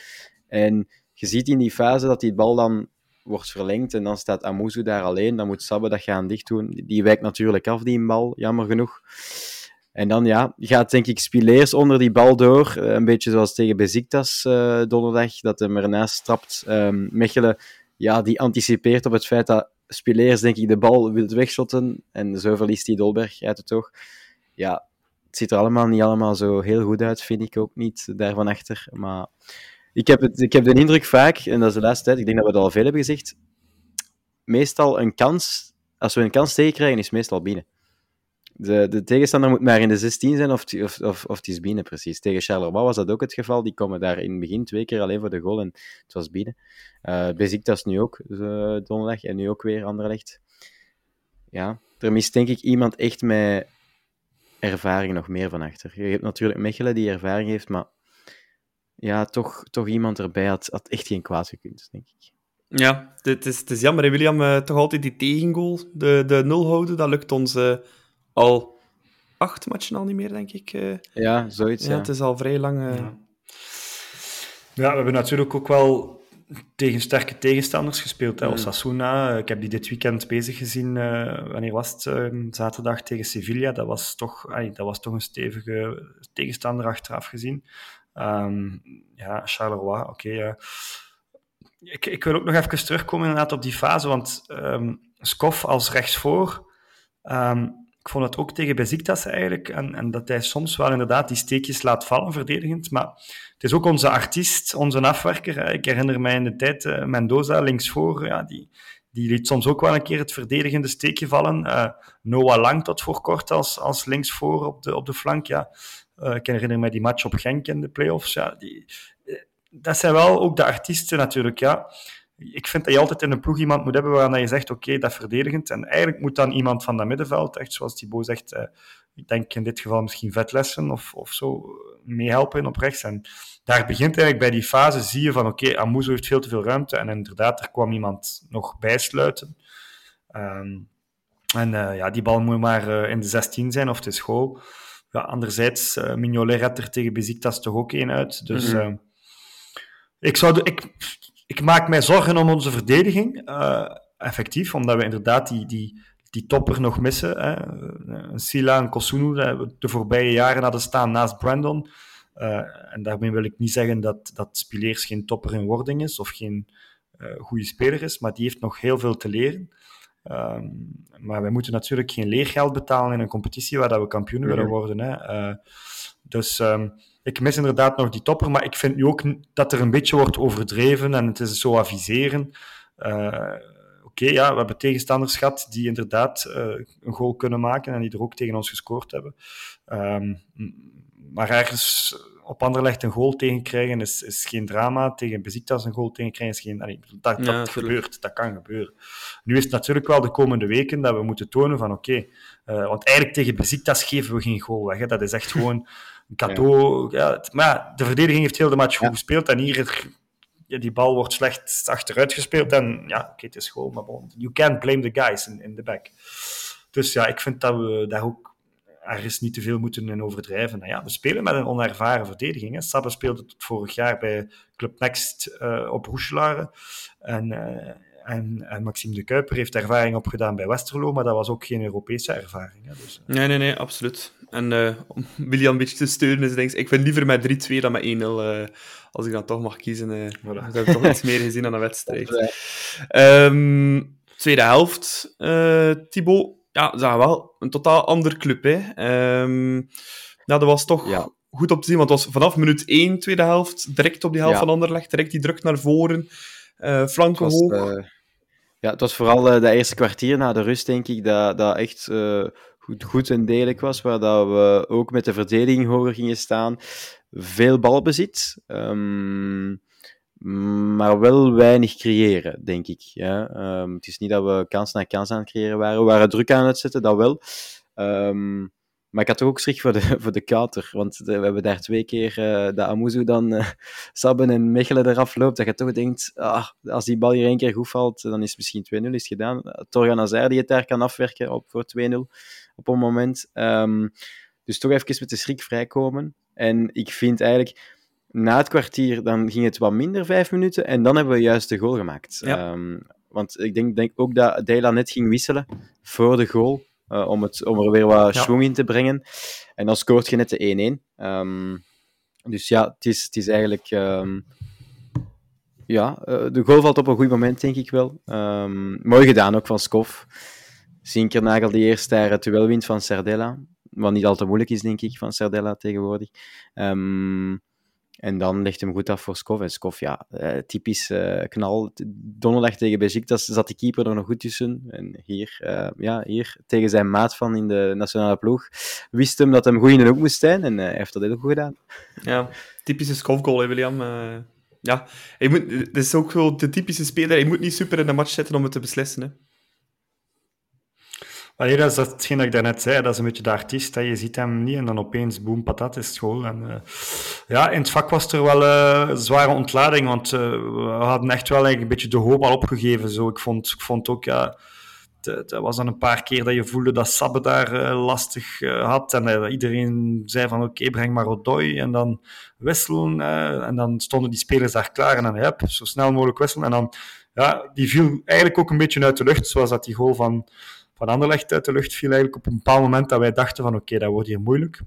[SPEAKER 2] En je ziet in die fase dat die bal dan wordt verlengd en dan staat Amuzu daar alleen. Dan moet Sabbe dat gaan dicht doen. Die wijkt natuurlijk af, die bal, jammer genoeg. En dan ja, gaat denk ik Spileers onder die bal door. Een beetje zoals tegen Beziktas uh, donderdag, dat hem ernaast stapt. Um, Mechelen, ja, die anticipeert op het feit dat Spileers denk ik de bal wil wegshotten. En zo verliest hij Dolberg uit het oog. Ja, het ziet er allemaal niet allemaal zo heel goed uit, vind ik ook niet, daarvan achter. Maar ik heb, het, ik heb de indruk vaak, en dat is de laatste tijd, ik denk dat we het al veel hebben gezegd, meestal een kans, als we een kans tegenkrijgen, is meestal binnen. De, de tegenstander moet maar in de 16 zijn, of, of, of, of het is binnen, precies. Tegen Charleroi was dat ook het geval. Die komen daar in het begin twee keer alleen voor de goal en het was binnen. Uh, Beziktas nu ook, uh, donderdag, en nu ook weer Anderlecht. Ja, er mist denk ik iemand echt met ervaring nog meer van achter. Je hebt natuurlijk Mechelen die ervaring heeft, maar ja, toch, toch iemand erbij had, had echt geen kwaad gekund, denk ik.
[SPEAKER 1] Ja, het is, het is jammer, hè, William. Uh, toch altijd die tegengoal, de, de nul houden, dat lukt ons uh, al acht matchen al niet meer, denk ik. Uh,
[SPEAKER 2] ja, zoiets,
[SPEAKER 1] ja,
[SPEAKER 2] ja.
[SPEAKER 1] Het is al vrij lang...
[SPEAKER 5] Ja. ja. we hebben natuurlijk ook wel tegen sterke tegenstanders gespeeld. Hè. Osasuna, ik heb die dit weekend bezig gezien. wanneer was het? zaterdag tegen Sevilla. Dat was, toch, ay, dat was toch een stevige tegenstander achteraf gezien. Um, ja, Charleroi, oké. Ja. ik, ik wil ook nog even terugkomen inderdaad op die fase, want um, als rechtsvoor, um, ik vond het ook tegen Beziktas eigenlijk, en, en, dat hij soms wel inderdaad die steekjes laat vallen, verdedigend, maar het is ook onze artiest, onze afwerker. Hè. Ik herinner mij in de tijd uh, Mendoza linksvoor, ja, die, die liet soms ook wel een keer het verdedigende steekje vallen. Uh, Noah Lang tot voor kort als, als linksvoor op de, op de flank, ja. Uh, ik herinner me die match op Genk in de playoffs. Ja, die, dat zijn wel ook de artiesten natuurlijk. Ja. Ik vind dat je altijd in een ploeg iemand moet hebben waarvan je zegt, oké, dat verdedigend. En eigenlijk moet dan iemand van dat middenveld, echt zoals Thibaut zegt, uh, ik denk in dit geval misschien vetlessen of, of zo, meehelpen op rechts. En daar begint eigenlijk bij die fase, zie je van, oké, okay, heeft veel te veel ruimte. En inderdaad, er kwam iemand nog bijsluiten. Um, en ja, die bal moet maar in de 16 zijn of het is ja, anderzijds, uh, Mignolet redt er tegen Beziktas toch ook één uit. Dus mm -hmm. uh, ik, zou de, ik, ik maak mij zorgen om onze verdediging, uh, effectief, omdat we inderdaad die, die, die topper nog missen. Hè. Sila en Kosunu, we de voorbije jaren hadden staan naast Brandon. en daarmee wil ik niet zeggen dat, dat Spileers geen topper in wording is of geen goede speler is, maar die heeft nog heel veel te leren. Um, maar wij moeten natuurlijk geen leergeld betalen in een competitie waar dat we kampioen willen worden. Hè. Uh, dus um, ik mis inderdaad nog die topper, maar ik vind nu ook dat er een beetje wordt overdreven en het is zo aviseren. Uh, Oké, ja, we hebben tegenstanders gehad die inderdaad uh, een goal kunnen maken en die er ook tegen ons gescoord hebben. Um, maar ergens op Anderlecht een goal tegenkrijgen is, is geen drama. Tegen Besiktas een goal tegenkrijgen is geen... Allee, dat, dat ja, gebeurt, dat kan gebeuren. Nu is het natuurlijk wel de komende weken dat we moeten tonen van oké, okay, uh, want eigenlijk tegen Besiktas geven we geen goal weg. Hè. Dat is echt gewoon een cadeau. Ja. ja maar de verdediging heeft heel de match goed gespeeld en hier ja, die bal wordt slecht achteruit gespeeld en ja, oké, okay, het is gewoon, maar bon, you can't blame the guys in, in the back. Dus ja, ik vind dat we daar ook ergens niet te veel moeten in overdrijven. Nou ja, we spelen met een onervaren verdediging. Hè. Sabbe speelde tot vorig jaar bij Club Next uh, op Roeselare. En, uh, en, en, Maxime de Kuiper heeft ervaring opgedaan bij Westerlo, maar dat was ook geen Europese ervaring. Hè. Dus,
[SPEAKER 1] uh... Nee, nee, nee, absoluut. En om William een beetje te steunen, is denk ik, ik vind liever met 3-2 dan met 1-0. als ik dan toch mag kiezen, uh, voilà. dan heb ik toch iets meer gezien aan een wedstrijd. Um, tweede helft, Thibaut ja, zagen wel een totaal ander club. Hè. Um, ja, dat was toch ja. goed op te zien, want het was vanaf minuut 1, tweede helft, direct op die helft ja. van Anderlecht, direct die druk naar voren, uh, flanken hoog. Uh,
[SPEAKER 2] ja, het was vooral uh, de eerste kwartier na de rust, denk ik, dat, dat echt goed, goed en degelijk was, waar dat we ook met de verdediging hoger gingen staan. Veel balbezit. Um, maar wel weinig creëren, denk ik. Ja. Um, het is niet dat we kans na kans aan het creëren waren. We waren druk aan het zetten, dat wel. Um, maar ik had toch ook schrik voor de, voor de kater. Want we hebben daar twee keer uh, dat Amuzu dan uh, Sabben en Mechelen eraf loopt. Dat je toch denkt, ah, als die bal hier één keer goed valt, dan is het misschien 2-0 is gedaan. Torgan Azar die het daar kan afwerken op, voor 2-0 op een moment. Um, dus toch even met de schrik vrijkomen. En ik vind eigenlijk na het kwartier dan ging het wat minder, vijf minuten. En dan hebben we juist de goal gemaakt. Ja. Um, want ik denk, denk ook dat Dela net ging wisselen voor de goal. Uh, om, het, om er weer wat ja. schwung in te brengen. En dan scoort je net de 1-1. Um, dus ja, het is, het is eigenlijk. Um, ja, uh, de goal valt op een goed moment, denk ik wel. mooi gedaan ook van Skof. Zinkernagel die eerst daar het duel wint van Sardella. Wat niet al te moeilijk is, denk ik, van Sardella tegenwoordig. Um, en dan legt hem goed af voor Skov. En Skov, ja, uh, typisch uh, knal. Donderdag tegen Besiktas zat de keeper er nog goed tussen. En hier, uh, ja, hier tegen zijn maat van in de nationale ploeg wist hem dat hem goed in de hoek moest zijn. En hij heeft dat heel goed gedaan.
[SPEAKER 1] Ja, typische Skov-goal, William. ja, hij moet, het is ook wel de typische speler. Hij moet niet super in de match zetten om het te beslissen. Hè.
[SPEAKER 5] Allee, dat is hetgeen dat ik daarnet zei, dat is een beetje de artiest. Hè. Je ziet hem niet en dan opeens, boem, patat, is school. En, uh, ja, in het vak was er wel een zware ontlading, want uh, we hadden echt wel eigenlijk een beetje de hoop al opgegeven. Zo. Ik, vond, ik vond ook, ja, het was dan een paar keer dat je voelde dat Sabbe daar lastig had. En iedereen zei van, oké, breng maar Odoi. En dan wisselen. en dan stonden die spelers daar klaar. En dan, hup, zo snel mogelijk wisselen. En dan, ja, die viel eigenlijk ook een beetje uit de lucht, zoals dat die goal van van Anderlecht uit de lucht viel eigenlijk op een bepaald moment dat wij dachten van oké, okay, dat wordt hier moeilijk.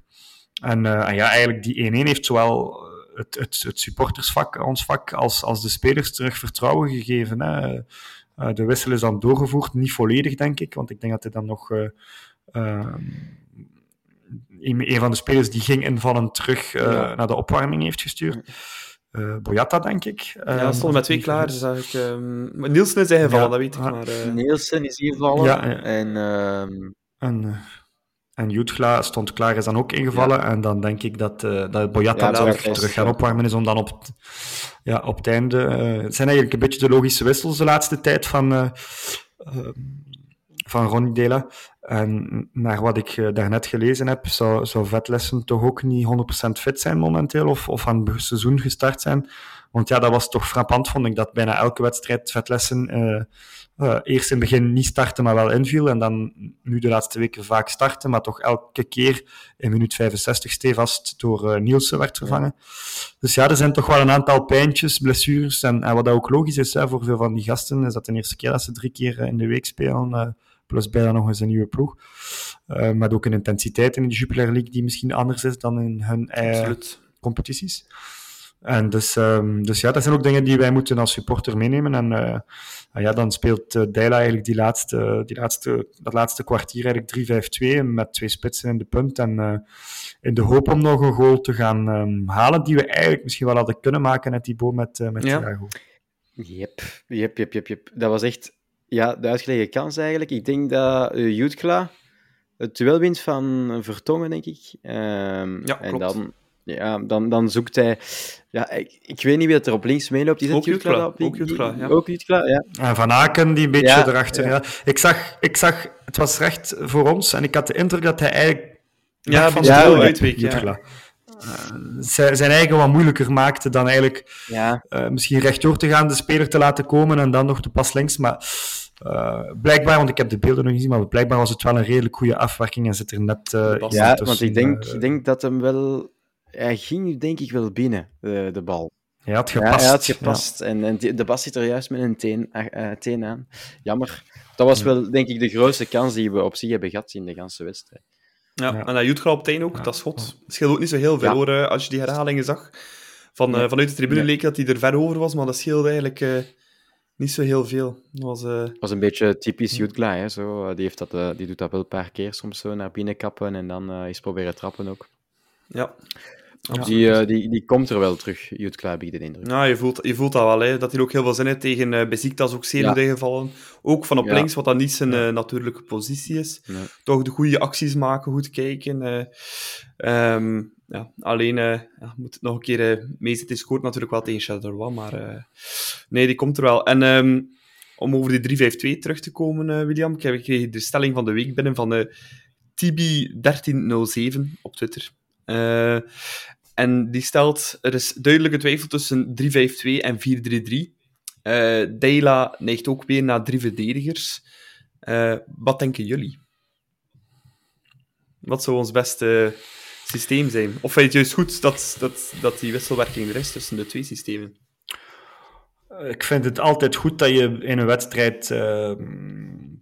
[SPEAKER 5] En, uh, en, ja, eigenlijk die 1-1 heeft zowel het, het, het, supportersvak, ons vak, als, als de spelers terug vertrouwen gegeven. Hè. Uh, de wissel is dan doorgevoerd, niet volledig denk ik, want ik denk dat hij dan nog... Uh, een, van de spelers die ging invallen terug ja. naar de opwarming heeft gestuurd uh, Boyata, denk ik.
[SPEAKER 1] Ja, uh, stond met twee klaar. Dus ik, um... Nielsen is ingevallen, ja, dat weet ik. Maar, uh...
[SPEAKER 2] Nielsen is ingevallen. Ja, ja. En, uh...
[SPEAKER 5] en, en Jutgla stond klaar, is dan ook ingevallen. En dan denk ik dat, dat Boyata terug, terug gaan opwarmen is om dan op, ja, op het einde... het zijn eigenlijk een beetje de logische wissels de laatste tijd van van Ronnie Dela. En naar wat ik uh, daarnet gelezen heb, zou, zou Vetlessen toch ook niet 100% fit zijn momenteel, of, of aan het seizoen gestart zijn. Want ja, dat was toch frappant, vond ik, dat bijna elke wedstrijd Vetlessen uh, uh, eerst in het begin niet startte, maar wel inviel. En dan nu de laatste weken vaak starten, maar toch elke keer in minuut 65 stevast door Nielsen werd vervangen. Ja. Dus ja, er zijn toch wel een aantal pijntjes, blessures. En, en wat dat ook logisch is hè, voor veel van die gasten, is dat de eerste keer dat ze drie keer in de week spelen Plus bijna nog eens een nieuwe ploeg. Uh, met ook een intensiteit in de Jupiler League die misschien anders is dan in hun eigen competities. En dus, um, dus ja, dat zijn ook dingen die wij moeten als supporter meenemen. En uh, ja, dan speelt uh, Deila eigenlijk die laatste, die laatste, dat laatste kwartier eigenlijk 3-5-2 met twee spitsen in de punt. En uh, in de hoop om nog een goal te gaan um, halen, die we eigenlijk misschien wel hadden kunnen maken, net die boom met, met
[SPEAKER 2] ja. Thiago. Yep, yep, yep, yep, yep. Dat was echt Ja, de uitgelegen kans eigenlijk. Ik denk dat uh, Jutkla het duel wint van Vertongen, denk ik. Ehm,
[SPEAKER 1] Ja,
[SPEAKER 2] en
[SPEAKER 1] klopt.
[SPEAKER 2] dan, ja, dan, dan zoekt hij... Ja, ik, ik weet niet wie dat er op links meeloopt. Is het
[SPEAKER 1] Ook Jutkla,
[SPEAKER 2] op links-
[SPEAKER 1] ook Jutkla, ja.
[SPEAKER 2] Ook Jutkla, ja.
[SPEAKER 5] En Van Aken, die een beetje
[SPEAKER 2] Ja,
[SPEAKER 5] erachter.
[SPEAKER 2] ja.
[SPEAKER 5] Ja. Ik, zag, ik zag, het was recht voor ons en ik had de indruk dat hij eigenlijk
[SPEAKER 1] Ja,
[SPEAKER 5] van
[SPEAKER 1] ja, uitweek, ja.
[SPEAKER 5] Eh, zijn eigen wat moeilijker maakte dan eigenlijk
[SPEAKER 2] Ja,
[SPEAKER 5] eh, misschien rechtdoor te gaan, de speler te laten komen en dan nog de pas links. Maar eh, blijkbaar, want ik heb de beelden nog niet gezien, maar blijkbaar was het wel een redelijk goede afwerking en zit er net eh iets
[SPEAKER 2] ja
[SPEAKER 5] tussen,
[SPEAKER 2] want ik denk, ik denk dat hem wel... Hij ging denk ik wel binnen, de, de bal.
[SPEAKER 5] hij had
[SPEAKER 2] Ja,
[SPEAKER 5] gepast.
[SPEAKER 2] hij had gepast. En, en de bas zit er juist met een teen, eh, teen aan. Jammer. Dat was wel, denk ik, de grootste kans die we op zich hebben gehad in de ganse wedstrijd.
[SPEAKER 1] Ja,
[SPEAKER 5] Ja.
[SPEAKER 1] en dat Jutgra op het einde ook, dat schot. scheelt ook niet zo heel veel hoor, als je die herhalingen zag. Van, eh, vanuit de tribune
[SPEAKER 2] Nee.
[SPEAKER 1] leek dat hij er ver over was, maar dat scheelde eigenlijk eh, niet zo heel veel. Dat was, eh,
[SPEAKER 2] was een beetje typisch Jutgla, hè. Zo, die, heeft dat, die doet dat wel een paar keer soms zo naar binnen kappen en dan eens proberen trappen ook.
[SPEAKER 1] ja.
[SPEAKER 2] Die, eh, die, die komt er wel terug, Jutgla, heb ik de indruk.
[SPEAKER 1] Ja, je voelt, je voelt dat wel, hè, dat hij ook heel veel zin heeft tegen uh, Besiktas, ook zeer
[SPEAKER 2] Ja.
[SPEAKER 1] goed ingevallen. Ook van op
[SPEAKER 2] Ja.
[SPEAKER 1] links, wat dan niet zijn eh, natuurlijke positie is.
[SPEAKER 2] Nee.
[SPEAKER 1] Toch de goede acties maken, goed kijken. eh. Ehm, ja, alleen eh, ja, moet het nog een keer uh, meezitten. Hij scoort natuurlijk wel tegen Charleroi, maar eh, nee, die komt er wel. En ehm, om over die 3-5-2 terug te komen, eh, William, ik heb gekregen de stelling van de week binnen van de Tibi1307 op Twitter. Eh, en die stelt, er is duidelijke twijfel tussen 3-5-2 en 4-3-3. Eh Deila neigt ook weer naar drie verdedigers. Eh, wat denken jullie? Wat zou ons beste systeem zijn? Of vind je het juist goed dat, dat, dat die wisselwerking er is tussen de twee systemen?
[SPEAKER 5] Ik vind het altijd goed dat je in een wedstrijd eh,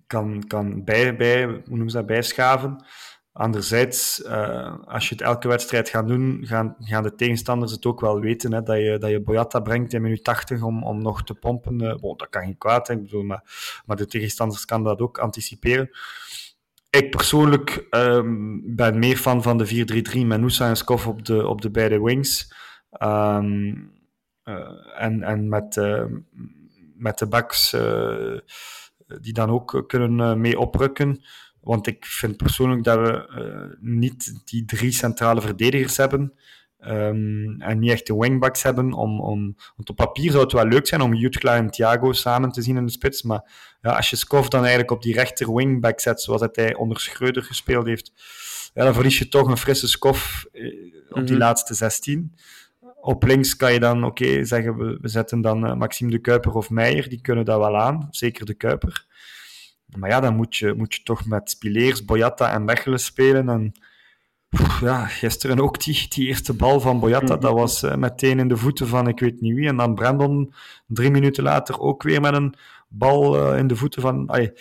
[SPEAKER 5] kan, kan bij, bij, hoe noemen ze dat, bijschaven. Anderzijds, uh, als je het elke wedstrijd gaat doen, gaan, gaan de tegenstanders het ook wel weten. Hè, dat, je, dat je Boyata brengt in minuut 80 om, om nog te pompen. Bon, dat kan geen kwaad, ik bedoel, maar, maar de tegenstanders kan dat ook anticiperen. Ik persoonlijk um, ben meer fan van de 4-3-3 met Noosa en Skof op de, op de beide wings. Um, uh, en, en met, met de backs die dan ook kunnen mee oprukken. Want ik vind persoonlijk dat we uh, niet die drie centrale verdedigers hebben. Um, en niet echt de wingbacks hebben. Om, om, want op papier zou het wel leuk zijn om Jutkla en Thiago samen te zien in de spits. Maar ja, als je Skof dan eigenlijk op die rechter wingback zet, zoals dat hij onder Schreuder gespeeld heeft, ja, dan verlies je toch een frisse Skof uh, op die
[SPEAKER 1] Mhm.
[SPEAKER 5] laatste 16. Op links kan je dan, oké, okay, zeggen we, we zetten dan uh, Maxime de Kuiper of Meijer, die kunnen dat wel aan, zeker de Kuiper. Maar ja, dan moet je, moet je toch met Spileers, Boyata en Mechelen spelen. En ja, gisteren ook die, die eerste bal van Boyata, dat was uh, meteen in de voeten van ik weet niet wie. En dan Brandon drie minuten later ook weer met een bal uh, in de voeten van... Ay,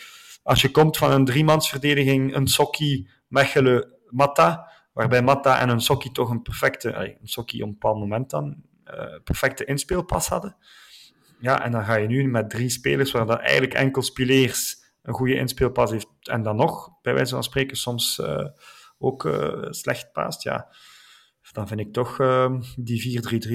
[SPEAKER 5] als je komt van een driemansverdediging, een Sokki, Mechelen, Matta, waarbij Matta en een Sokki toch een perfecte... Ay, een Sokki op een bepaald moment dan, uh, perfecte inspeelpas hadden. Ja, en dan ga je nu met drie spelers, waar dan eigenlijk enkel Spileers een goede inspeelpas heeft en dan nog, bij wijze van spreken, soms uh, ook uh, slecht paast, ja, dan vind ik toch uh, die 4-3-3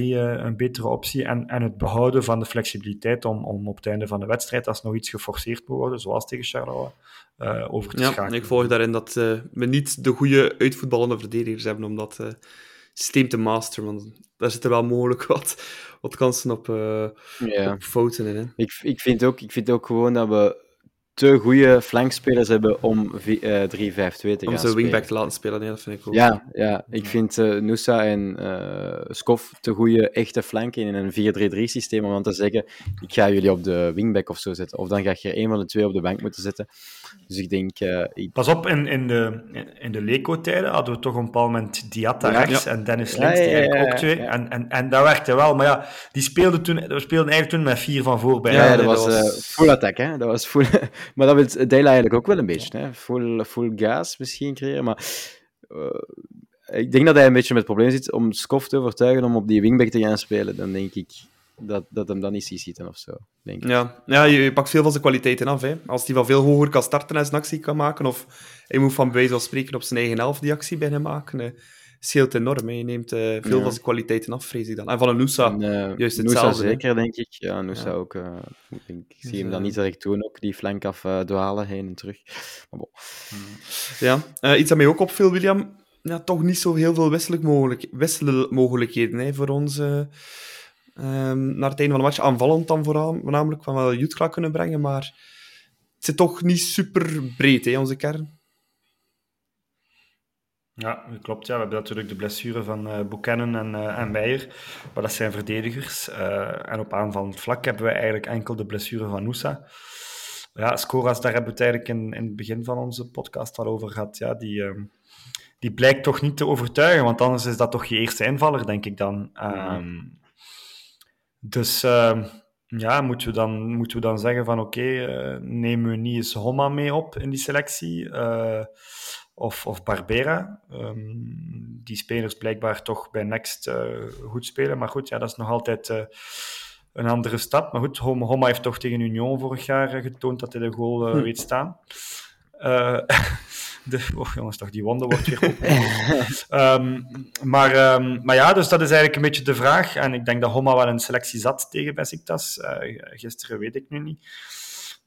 [SPEAKER 5] een betere optie. En, en het behouden van de flexibiliteit om, om op het einde van de wedstrijd, als nog iets geforceerd moet worden, zoals tegen Charleroi, over te
[SPEAKER 1] ja,
[SPEAKER 5] schakelen.
[SPEAKER 1] ik volg daarin dat we niet de goede uitvoetballende verdedigers hebben om dat systeem te masteren, want daar zitten wel mogelijk wat, wat kansen op,
[SPEAKER 2] ja.
[SPEAKER 1] op fouten in. Hè.
[SPEAKER 2] Ik, ik, vind ook, ik vind ook gewoon dat we te goede flankspelers hebben om uh, 3-5-2 te
[SPEAKER 1] om
[SPEAKER 2] gaan spelen.
[SPEAKER 1] Om ze wingback te laten spelen, nee, dat vind ik ook.
[SPEAKER 2] Ja, ja ik vind uh, Noosa en uh, Skof te goede echte flanken in een 4-3-3 systeem om te zeggen, ik ga jullie op de wingback of zo zetten. Of dan ga je er een van de twee op de bank moeten zetten. Dus ik denk... Uh, ik...
[SPEAKER 5] Pas op, in, in de, in de Leco-tijden hadden we toch op een bepaald moment Diatta ja, rechts ja. en Dennis links, eigenlijk ook twee. En, en, en dat werkte wel, maar ja, die speelden toen, we speelden eigenlijk toen met vier van voorbij.
[SPEAKER 2] Ja, dat, was, was... Uh, full attack, hè. Dat was full... maar dat wil Dela eigenlijk ook wel een beetje, hè. Full, full gas misschien creëren, maar... Uh, ik denk dat hij een beetje met het probleem zit om Skof te overtuigen om op die wingback te gaan spelen. Dan denk ik dat, dat hem dan niet ziet zitten of zo. Denk ik.
[SPEAKER 1] Ja, ja je, je, pakt veel van zijn kwaliteiten af. Hè. Als hij van veel hoger kan starten en zijn actie kan maken, of hij moet van van spreken op zijn eigen helft die actie bij hem maken, hè. scheelt enorm. hè. Je neemt eh, veel
[SPEAKER 2] Ja.
[SPEAKER 1] van zijn kwaliteiten af, vrees ik dan. En van een Noosa,
[SPEAKER 2] eh,
[SPEAKER 1] juist
[SPEAKER 2] Noosa
[SPEAKER 1] hetzelfde, hè.
[SPEAKER 2] zeker, denk ik. Ja, Noosa
[SPEAKER 1] Ja.
[SPEAKER 2] ook. eh, ik, denk- ik zie hem dan niet direct doen, ook die flank af dwalen heen en terug. Maar bon.
[SPEAKER 1] Ja, iets dat mij ook opviel, William. Ja, toch niet zo heel veel wisselijk mogelijk, wisselmogelijkheden hè, voor ons ehm, naar het einde van de match. Aanvallend dan vooral, voornamelijk van wel Jutkla kunnen brengen, maar het zit toch niet super breed, hè, onze kern.
[SPEAKER 5] Ja, dat klopt. Ja. We hebben natuurlijk de blessure van eh Buchanan en, eh en Meijer, maar dat zijn verdedigers. Eh, en op aanvallend vlak hebben we eigenlijk enkel de blessure van Noosa. Ja, Scoras, daar hebben we het eigenlijk in, in het begin van onze podcast al over gehad. Ja, die, ehm, die blijkt toch niet te overtuigen, want anders is dat toch je eerste invaller, denk ik dan. Ehm, dus ehm, ja, moeten we, dan, moeten we dan zeggen van oké, eh, nemen we niet eens Homa mee op in die selectie? Eh, of, of Barbera. Ehm, die spelers blijkbaar toch bij Next eh, goed spelen. Maar goed, ja, dat is nog altijd een andere stap. Maar goed, Homa heeft toch tegen Union vorig jaar getoond dat hij de goal
[SPEAKER 1] Hm.
[SPEAKER 5] weet staan. Eh, de, oh jongens, toch, die wonde wordt weer op. Ehm, maar, ehm, maar ja, dus dat is eigenlijk een beetje de vraag. En ik denk dat Homa wel een selectie zat tegen Besiktas. Eh gisteren weet ik nu niet.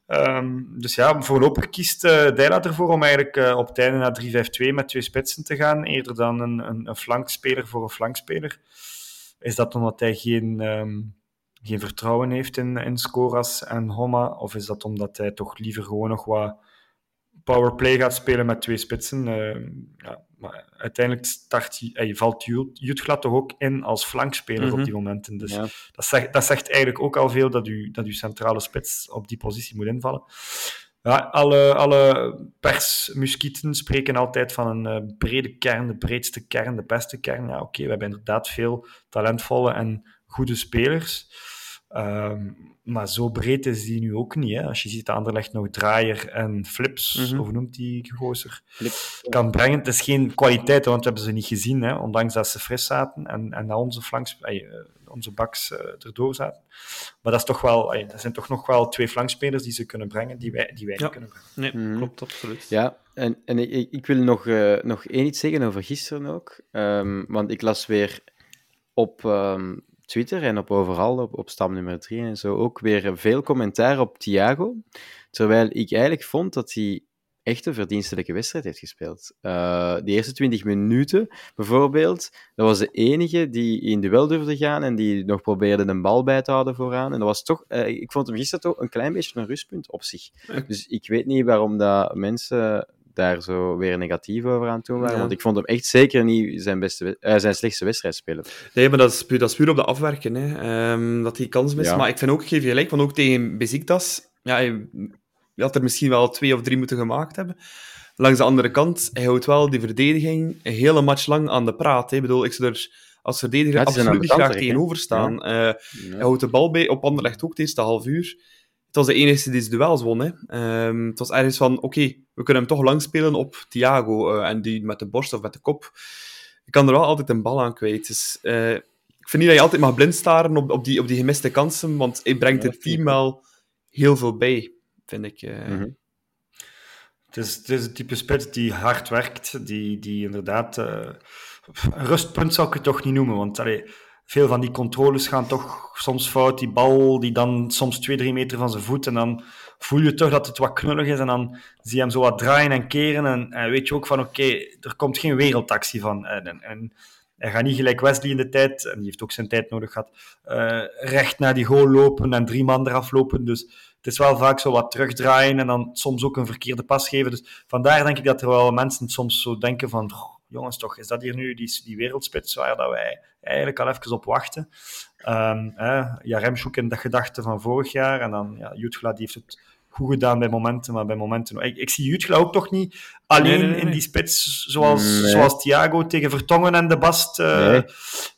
[SPEAKER 5] Ehm, dus ja, voorlopig kiest uh, Deila ervoor om eigenlijk uh, op einde naar 3-5-2 met twee spitsen te gaan, eerder dan een, een, een flankspeler voor een flankspeler. Is dat omdat hij geen, geen vertrouwen heeft in, in Scoras en Homa? Of is dat omdat hij toch liever gewoon nog wat powerplay gaat spelen met twee spitsen? Uh, ja, maar uiteindelijk start, hij, valt Jutgla toch ook in als flankspeler mm -hmm. op die momenten. Dus ja. dat, zegt, dat zegt eigenlijk ook al veel dat u, dat uw centrale spits op die positie moet invallen. Ja, alle, alle persmuskieten spreken altijd van een uh, brede kern, de breedste kern, de beste kern. Ja, oké, okay, we hebben inderdaad veel talentvolle en goede spelers. Um, maar zo breed is die nu ook niet. Hè. Als je ziet, Anderlecht nog draaier en flips, mm -hmm. of noemt die gozer, Flips, kan brengen. Het is geen kwaliteit, want we hebben ze niet gezien, hè, ondanks dat ze fris zaten en, en dat onze flanks, eh, onze baks eh, erdoor zaten. Maar dat, is toch wel, eh, dat zijn toch nog wel twee flankspelers die ze kunnen brengen, die wij, die wij
[SPEAKER 1] ja.
[SPEAKER 5] niet kunnen brengen.
[SPEAKER 1] Nee, mm -hmm. klopt, absoluut.
[SPEAKER 2] Ja, en, en ik, ik wil nog, uh, nog één iets zeggen over gisteren ook. Um, want ik las weer op... Um, Twitter en op overal, op, op stam nummer 3 en zo, ook weer veel commentaar op Thiago. Terwijl ik eigenlijk vond dat hij echt een verdienstelijke wedstrijd heeft gespeeld. Uh, de eerste 20 minuten, bijvoorbeeld, dat was de enige die in duel durfde gaan en die nog probeerde een bal bij te houden vooraan. En dat was toch, uh, ik vond hem gisteren toch een klein beetje een rustpunt op zich. Dus ik weet niet waarom dat mensen daar zo weer negatief over aan toe waren. Ja. Want ik vond hem echt zeker niet zijn, beste, uh, zijn slechtste wedstrijd spelen.
[SPEAKER 1] Nee, maar dat is puur, dat is puur op de afwerken. Hè. Um, dat hij kans mist. Ja. Maar ik vind ook, ik geef je gelijk, want ook tegen Besiktas, ja, hij, hij had er misschien wel twee of drie moeten gemaakt hebben. Langs de andere kant, hij houdt wel die verdediging een hele match lang aan de praat. Hè. Ik bedoel, ik zou er als verdediger ja, absoluut niet graag tegenover staan. Uh, ja. Hij houdt de bal bij, op Anderlecht ook het eerste half uur. Het was de enige die zijn duels won. Hè. Um, het was ergens van, oké, okay, we kunnen hem toch lang spelen op Thiago. Uh, en die met de borst of met de kop. Je kan er wel altijd een bal aan kwijt. Dus uh, ik vind niet dat je altijd mag blind staren op, op, die, op die gemiste kansen, want hij brengt het team wel heel veel bij, vind ik. Uh...
[SPEAKER 2] Mhm.
[SPEAKER 5] Het is, het is type spits die hard werkt, die, die inderdaad... een rustpunt zou ik het toch niet noemen, want... Allee, veel van die controles gaan toch soms fout. Die bal die dan soms twee, drie meter van zijn voet. En dan voel je toch dat het wat knullig is. En dan zie je hem zo wat draaien en keren. En, en weet je ook van, oké, er komt geen wereldactie van. En, en, en, hij gaat niet gelijk Wesley in de tijd, en die heeft ook zijn tijd nodig gehad, uh, recht naar die goal lopen en drie man eraf lopen. Dus het is wel vaak zo wat terugdraaien en dan soms ook een verkeerde pas geven. Dus vandaar denk ik dat er wel mensen soms zo denken van... Jongens, toch, is dat hier nu die, die wereldspits waar dat wij eigenlijk al even op wachten? Um, eh, Jaremchuk in dat gedachte van vorig jaar. En dan, ja, Jutgla, die heeft het goed gedaan bij momenten, maar bij momenten... Ik, ik zie Jutgla ook toch niet alleen nee, nee, nee. in die spits, zoals, zoals Thiago tegen Vertongen en De Bast. Uh,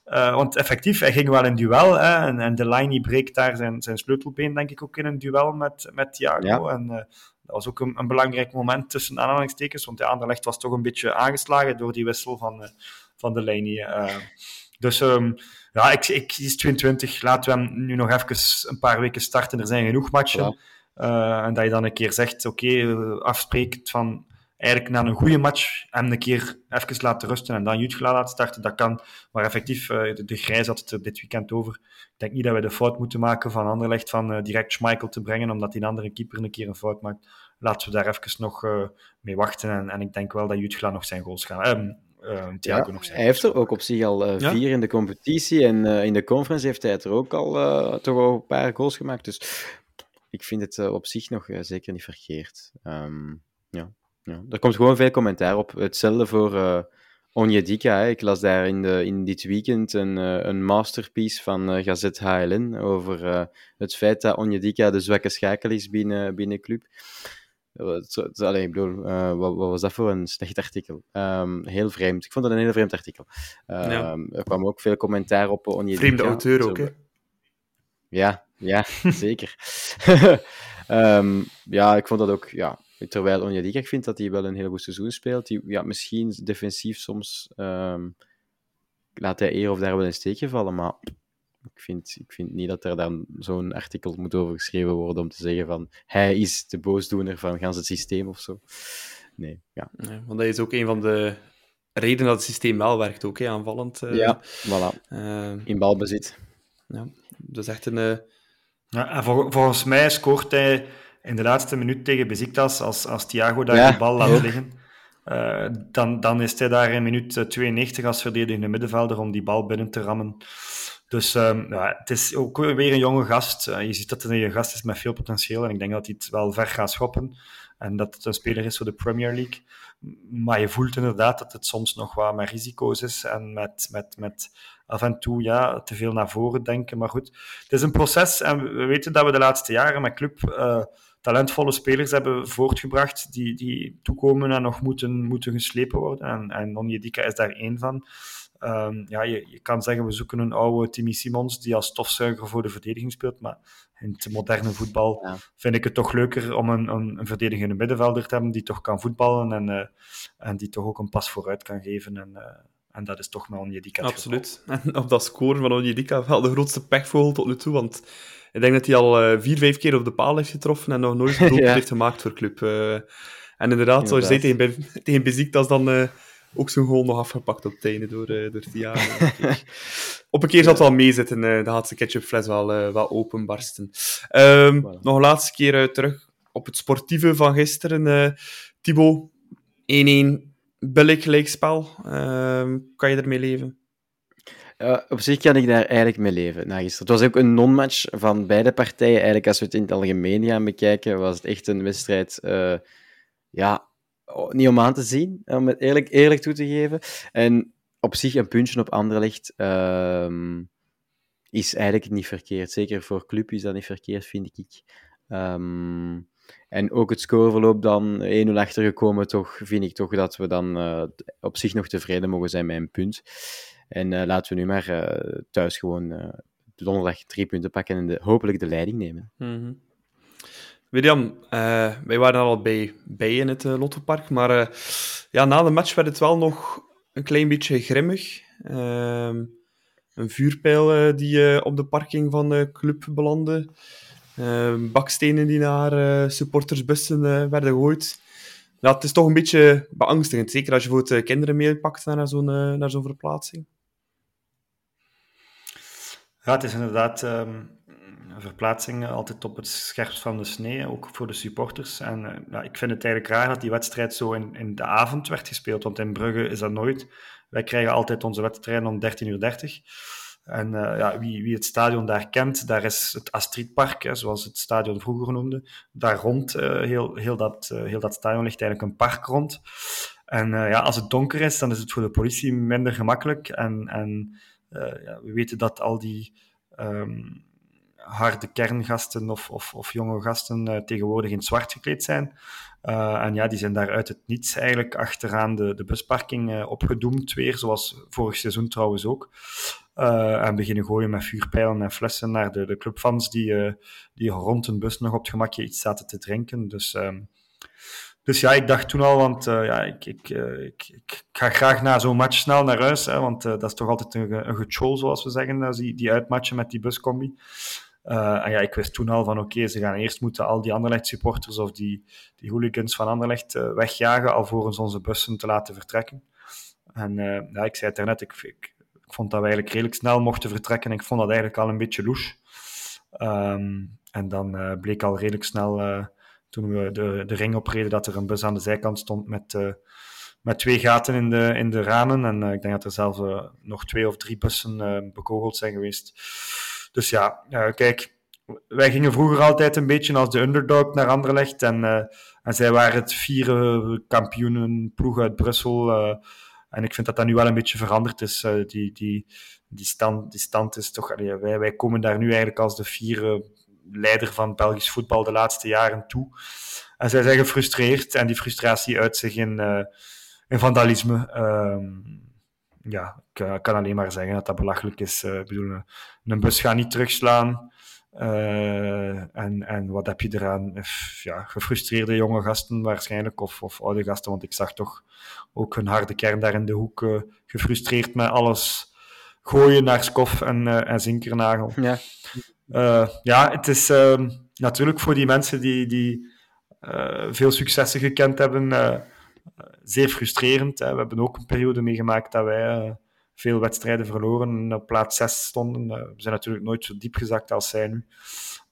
[SPEAKER 5] uh, want effectief, hij ging wel in duel. Hè, en, en Delaney breekt daar zijn, zijn sleutelbeen, denk ik, ook in een duel met, met Thiago.
[SPEAKER 2] Ja.
[SPEAKER 5] En, uh, dat was ook een, een, belangrijk moment tussen aanhalingstekens, want de Anderlecht was toch een beetje aangeslagen door die wissel van, uh, van Delaney. Uh, dus um, ja, ik, ik is 22. Laten we hem nu nog even een paar weken starten. Er zijn genoeg matchen. Ja. Uh, en dat je dan een keer zegt, oké, okay, afsprekend van eigenlijk na een goede match hem een keer even laten rusten en dan Jutgla laten starten, dat kan. Maar effectief, uh, de, de Grijs had het er dit weekend over. Ik denk niet dat we de fout moeten maken van Anderlecht van uh, direct Schmeichel te brengen, omdat die andere keeper een keer een fout maakt. Laten we daar even nog uh, mee wachten. En, en, ik denk wel dat Jutgla nog zijn goals gaat. Ehm,
[SPEAKER 2] ja, hij heeft er ook op zich al ja? vier in de competitie en in de conference heeft hij er ook al toch al een paar goals gemaakt. Dus ik vind het op zich nog zeker niet verkeerd. Um, ja. Ja, er komt gewoon veel commentaar op. Hetzelfde voor uh, Onjedika. Hè. Ik las daar in, de, in dit weekend een, uh, een masterpiece van uh, Gazet HLN over uh, het feit dat Onjedika de zwakke schakel is binnen, binnen club. Allee, ik bedoel, wat, wat, was dat voor een slecht artikel? Um, heel vreemd. Ik vond dat een heel vreemd artikel. Ja. Er kwam ook veel commentaar op Onjedika.
[SPEAKER 1] Vreemde auteur ook, hè?
[SPEAKER 2] Ja, ja zeker. um, ja, ik vond dat ook... Ja, Terwijl Onyedika, ik vind dat hij wel een heel goed seizoen speelt. Die, ja, misschien defensief soms um, laat hij eer of daar wel een steekje vallen, maar ik vind, ik vind niet dat er dan zo'n artikel moet over geschreven worden om te zeggen van hij is de boosdoener van gans het systeem of zo. Nee, ja.
[SPEAKER 1] ja want dat is ook een van de redenen dat het systeem wel werkt, ook hè, aanvallend. Uh,
[SPEAKER 2] ja, voilà. Uh, In balbezit.
[SPEAKER 1] Ja, dat is echt een... Uh...
[SPEAKER 5] Ja, en vol volgens mij scoort hij in de laatste minuut tegen Beziktas, als, als Thiago daar de bal laat liggen, uh, dan, dan is hij daar in minuut 92 als verdedigende middenvelder om die bal binnen te rammen. Dus um, ja, het is ook weer een jonge gast. Uh, je ziet dat het een gast is met veel potentieel en ik denk dat hij het wel ver gaat schoppen. En dat het een speler is voor de Premier League. Maar je voelt inderdaad dat het soms nog wat met risico's is en met, met, met af en toe ja, te veel naar voren denken. Maar goed, het is een proces en we weten dat we de laatste jaren met club uh, talentvolle spelers hebben voortgebracht die, die toekomen en nog moeten, moeten geslepen worden. En, en Onjedika is daar één van. Um, ja, je, je, kan zeggen, we zoeken een oude Timmy Simons die als stofzuiger voor de verdediging speelt, maar in het moderne voetbal ja. vind ik het toch leuker om een, een, een, verdedigende middenvelder te hebben die toch kan voetballen en, uh, en die toch ook een pas vooruit kan geven. En, uh, en dat is toch met Onjedika
[SPEAKER 1] Absoluut. En op dat score van Onjedika wel de grootste pechvogel tot nu toe, want ik denk dat hij al uh, vier, vijf keer op de paal heeft getroffen en nog nooit een doelpunt ja. heeft gemaakt voor club. Uh, en inderdaad, zoals je zei, tegen, tegen Beziktas dan uh, ook zo'n goal nog afgepakt op het einde door, door Thiago. op een keer zal het wel meezitten, dan gaat de ketchupfles wel, wel openbarsten. Um, voilà. Nog een laatste keer terug op het sportieve van gisteren. Thibaut, 1-1 billig gelijkspel. Ehm, kan je ermee leven?
[SPEAKER 2] Op zich kan ik daar eigenlijk mee leven. Na gisteren. Het was ook een non-match van beide partijen. Eigenlijk, als we het in het algemeen gaan bekijken, was het echt een wedstrijd. Uh, ja, niet om aan te zien, om het eerlijk, eerlijk toe te geven. En op zich een puntje op Anderlecht uh, is eigenlijk niet verkeerd. Zeker voor club is dat niet verkeerd, vind ik. Um, en ook het scoreverloop dan 1-0 achtergekomen, toch, vind ik toch dat we dan uh, op zich nog tevreden mogen zijn met een punt. En uh, laten we nu maar uh, thuis gewoon uh, donderdag drie punten pakken en de, hopelijk de leiding nemen.
[SPEAKER 1] Mm. William, wij waren al bij, bij in het Lottopark, maar ja, na de match werd het wel nog een klein beetje grimmig. Ehm, een vuurpijl die op de parking van de club belandde. Ehm, bakstenen die naar supportersbussen werden gegooid. Ja, het is toch een beetje beangstigend, zeker als je voor het kinderen meepakt naar zo'n naar zo'n verplaatsing.
[SPEAKER 5] Ja, het is inderdaad um, verplaatsing altijd op het scherpst van de snee, ook voor de supporters. En uh, ja, ik vind het eigenlijk raar dat die wedstrijd zo in, in de avond werd gespeeld, want in Brugge is dat nooit. Wij krijgen altijd onze wedstrijden om 13.30 uur. En uh, ja, wie, wie het stadion daar kent, daar is het Astridpark, hè, zoals het stadion vroeger noemde. Daar rond, uh, heel, heel, dat, heel dat stadion ligt eigenlijk een park rond. En ja, als het donker is, dan is het voor de politie minder gemakkelijk. En, en ja, we weten dat al die um, harde kerngasten of, of, of jonge gasten uh, tegenwoordig in zwart gekleed zijn. Uh, en ja, die zijn daar uit het niets eigenlijk achteraan de, de busparking opgedoemd weer, zoals vorig seizoen trouwens ook. en beginnen gooien met vuurpijlen en flessen naar de, de clubfans die, die rond een bus nog op het gemakje iets zaten te drinken. Dus um, dus ja, ik dacht toen al, want uh, ja, ik, ik, uh, ik, ik, ga graag na zo'n match snel naar huis, hè, want uh, dat is toch altijd een, een getrol, zoals we zeggen, die, die uitmatchen met die buscombi. En ja, ik wist toen al van oké, ze gaan eerst moeten al die Anderlecht supporters of die, die hooligans van Anderlecht wegjagen alvorens onze bussen te laten vertrekken. En ja, ik zei het daarnet, ik, ik, vond dat we eigenlijk redelijk snel mochten vertrekken. En ik vond dat eigenlijk al een beetje louche. Um, en dan bleek al redelijk snel, toen we de, de ring opreden, dat er een bus aan de zijkant stond met met twee gaten in de, in de ramen. En uh, ik denk dat er zelfs uh, nog twee of drie bussen bekogeld zijn geweest. Dus ja, kijk, wij gingen vroeger altijd een beetje als de underdog naar Anderlecht. En, en zij waren het vierde kampioenenploeg uit Brussel. en ik vind dat dat nu wel een beetje veranderd is. die, die, die, stand, die stand is toch... Wij, wij komen daar nu eigenlijk als de vierde leider van Belgisch voetbal de laatste jaren toe. En zij zijn gefrustreerd en die frustratie uit zich in en vandalisme. Um, ja, ik kan alleen maar zeggen dat dat belachelijk is. Uh, ik bedoel, een bus gaat niet terugslaan. Uh, en, en wat heb je eraan? Ja, gefrustreerde jonge gasten waarschijnlijk, of, of oude gasten, want ik zag toch ook hun harde kern daar in de hoek gefrustreerd met alles gooien naar Skof en, en Zinkernagel.
[SPEAKER 2] Ja,
[SPEAKER 5] ja het is ehm, natuurlijk voor die mensen die, die veel successen gekend hebben zeer frustrerend. Hè. We hebben ook een periode meegemaakt dat wij veel wedstrijden verloren en op plaats 6 stonden. We zijn natuurlijk nooit zo diep gezakt als zij nu.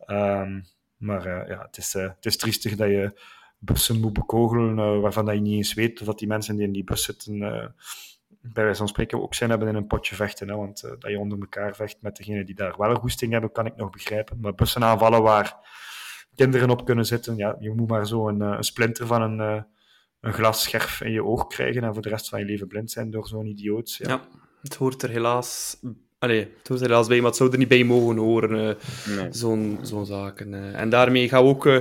[SPEAKER 5] Um, maar ja, het is, het is triestig dat je bussen moet bekogelen waarvan dat je niet eens weet of dat die mensen die in die bus zitten bij wijze van spreken ook zijn hebben in een potje vechten. Hè? Want dat je onder elkaar vecht met degenen die daar wel een goesting hebben, kan ik nog begrijpen. Maar bussen aanvallen waar kinderen op kunnen zitten, ja, je moet maar zo een, een splinter van een, een glasscherf in je oog krijgen en voor de rest van je leven blind zijn door zo'n idioot.
[SPEAKER 1] Ja. ja. het hoort er helaas... Allee, het hoort er helaas bij, maar het zou er niet bij mogen horen, uh, nee. zo'n zo'n zaken. Uh. En daarmee gaan we ook uh,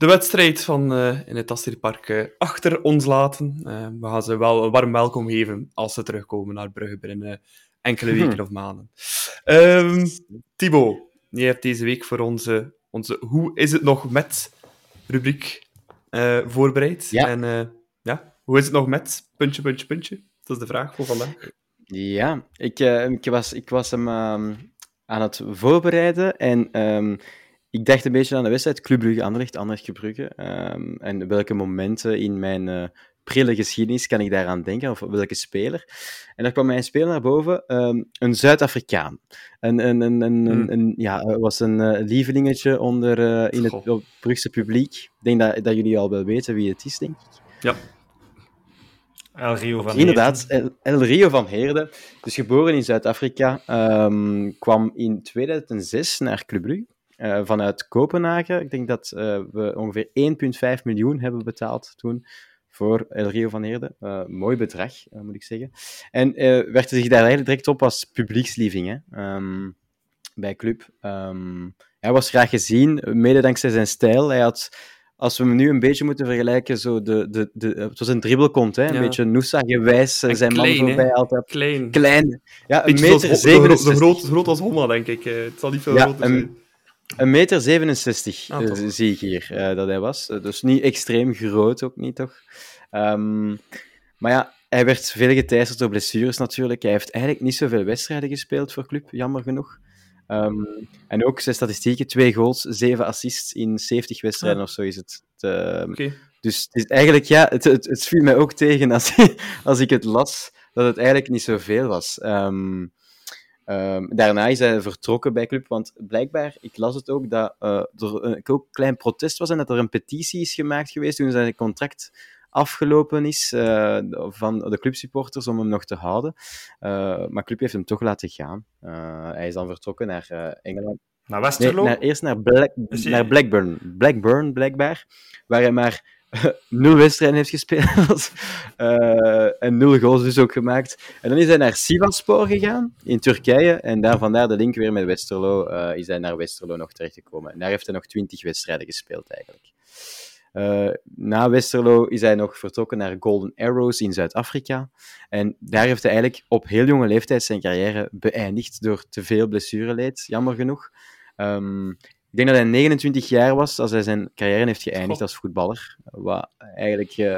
[SPEAKER 1] de wedstrijd van, in het Astridpark achter ons laten. we gaan ze wel een warm welkom geven als ze terugkomen naar Brugge binnen enkele weken hm. of maanden. Um, Thibaut, je hebt deze week voor onze, onze Hoe is het nog met rubriek uh, voorbereid.
[SPEAKER 2] Ja.
[SPEAKER 1] En uh, ja, hoe is het nog met puntje, puntje, puntje? Dat is de vraag voor vandaag.
[SPEAKER 2] Ja, ik, uh, ik, was, ik was hem um, aan het voorbereiden en um, ik dacht een beetje aan de wedstrijd Club Brugge, Anderlecht, Anderlecht Brugge. Um, en welke momenten in mijn prille geschiedenis kan ik daaraan denken, of welke speler. En daar kwam mij een speler naar boven, um, een Zuid-Afrikaan. Een, een, een, een, hmm. een, ja, was een uh, lievelingetje onder, uh, in het. Brugse publiek. Ik denk dat, dat jullie al wel weten wie het is, denk ik.
[SPEAKER 1] Ja.
[SPEAKER 5] El Rio van
[SPEAKER 2] Inderdaad, El, El, Rio van Heerde. Dus geboren in Zuid-Afrika, um, kwam in 2006 naar Club Brugge. Uh, vanuit Kopenhagen. Ik denk dat uh, we ongeveer 1,5 miljoen hebben betaald toen voor El Rio van Heerde. Uh, mooi bedrag, uh, moet ik zeggen. En uh, werd zich daar eigenlijk direct op als publiekslieveling hè? Um, bij Club. Um, hij was graag gezien, mede dankzij zijn stijl. Hij had, als we hem nu een beetje moeten vergelijken, zo de, de, de, het was een dribbelkont, hè? een ja. beetje Noosa-gewijs. Zijn
[SPEAKER 1] klein,
[SPEAKER 2] man voorbij altijd.
[SPEAKER 1] Klein.
[SPEAKER 2] Klein. Ja, een
[SPEAKER 1] Beetje
[SPEAKER 2] meter
[SPEAKER 1] zoals- zo, gro- zo groot, zo groot als Homma, denk ik. Eh, Het zal niet veel
[SPEAKER 2] Ja,
[SPEAKER 1] groter zijn.
[SPEAKER 2] Een meter 67
[SPEAKER 1] Ah,
[SPEAKER 2] eh, zie ik hier eh, dat hij was. Eh, dus niet extreem groot, ook niet toch? Ehm, maar ja, hij werd veel geteisterd door blessures natuurlijk. Hij heeft eigenlijk niet zoveel wedstrijden gespeeld voor club, jammer genoeg. Ehm, en ook zijn statistieken: twee goals, zeven assists in 70 wedstrijden of zo is het. Ehm. Dus het is eigenlijk, ja, het, het, het viel mij ook tegen als, als ik het las, dat het eigenlijk niet zoveel was. Ehm, ehm, daarna is hij vertrokken bij club, want blijkbaar, ik las het ook, dat eh, er een ook een klein protest was en dat er een petitie is gemaakt geweest toen zijn contract afgelopen is eh, van de clubsupporters om hem nog te houden. Eh, maar club heeft hem toch laten gaan. Hij is dan vertrokken naar Engeland.
[SPEAKER 5] Naar
[SPEAKER 2] Nee,
[SPEAKER 5] Westerlo?
[SPEAKER 2] naar, eerst naar, Black, naar Blackburn. Blackburn, blijkbaar. Waar hij maar nul wedstrijden heeft gespeeld. Eh, en nul goals dus ook gemaakt. En dan is hij naar Sivasspor gegaan, in Turkije. En daar vandaar de link weer met Westerlo. eh, is hij naar Westerlo nog terechtgekomen. En daar heeft hij nog twintig wedstrijden gespeeld, eigenlijk. Eh, na Westerlo is hij nog vertrokken naar Golden Arrows in Zuid-Afrika. En daar heeft hij eigenlijk op heel jonge leeftijd zijn carrière beëindigd door te veel blessureleed, jammer genoeg. Ehm, ik denk dat hij 29 jaar was als hij zijn carrière heeft geëindigd
[SPEAKER 1] Goh.
[SPEAKER 2] als voetballer. Wat eigenlijk eh,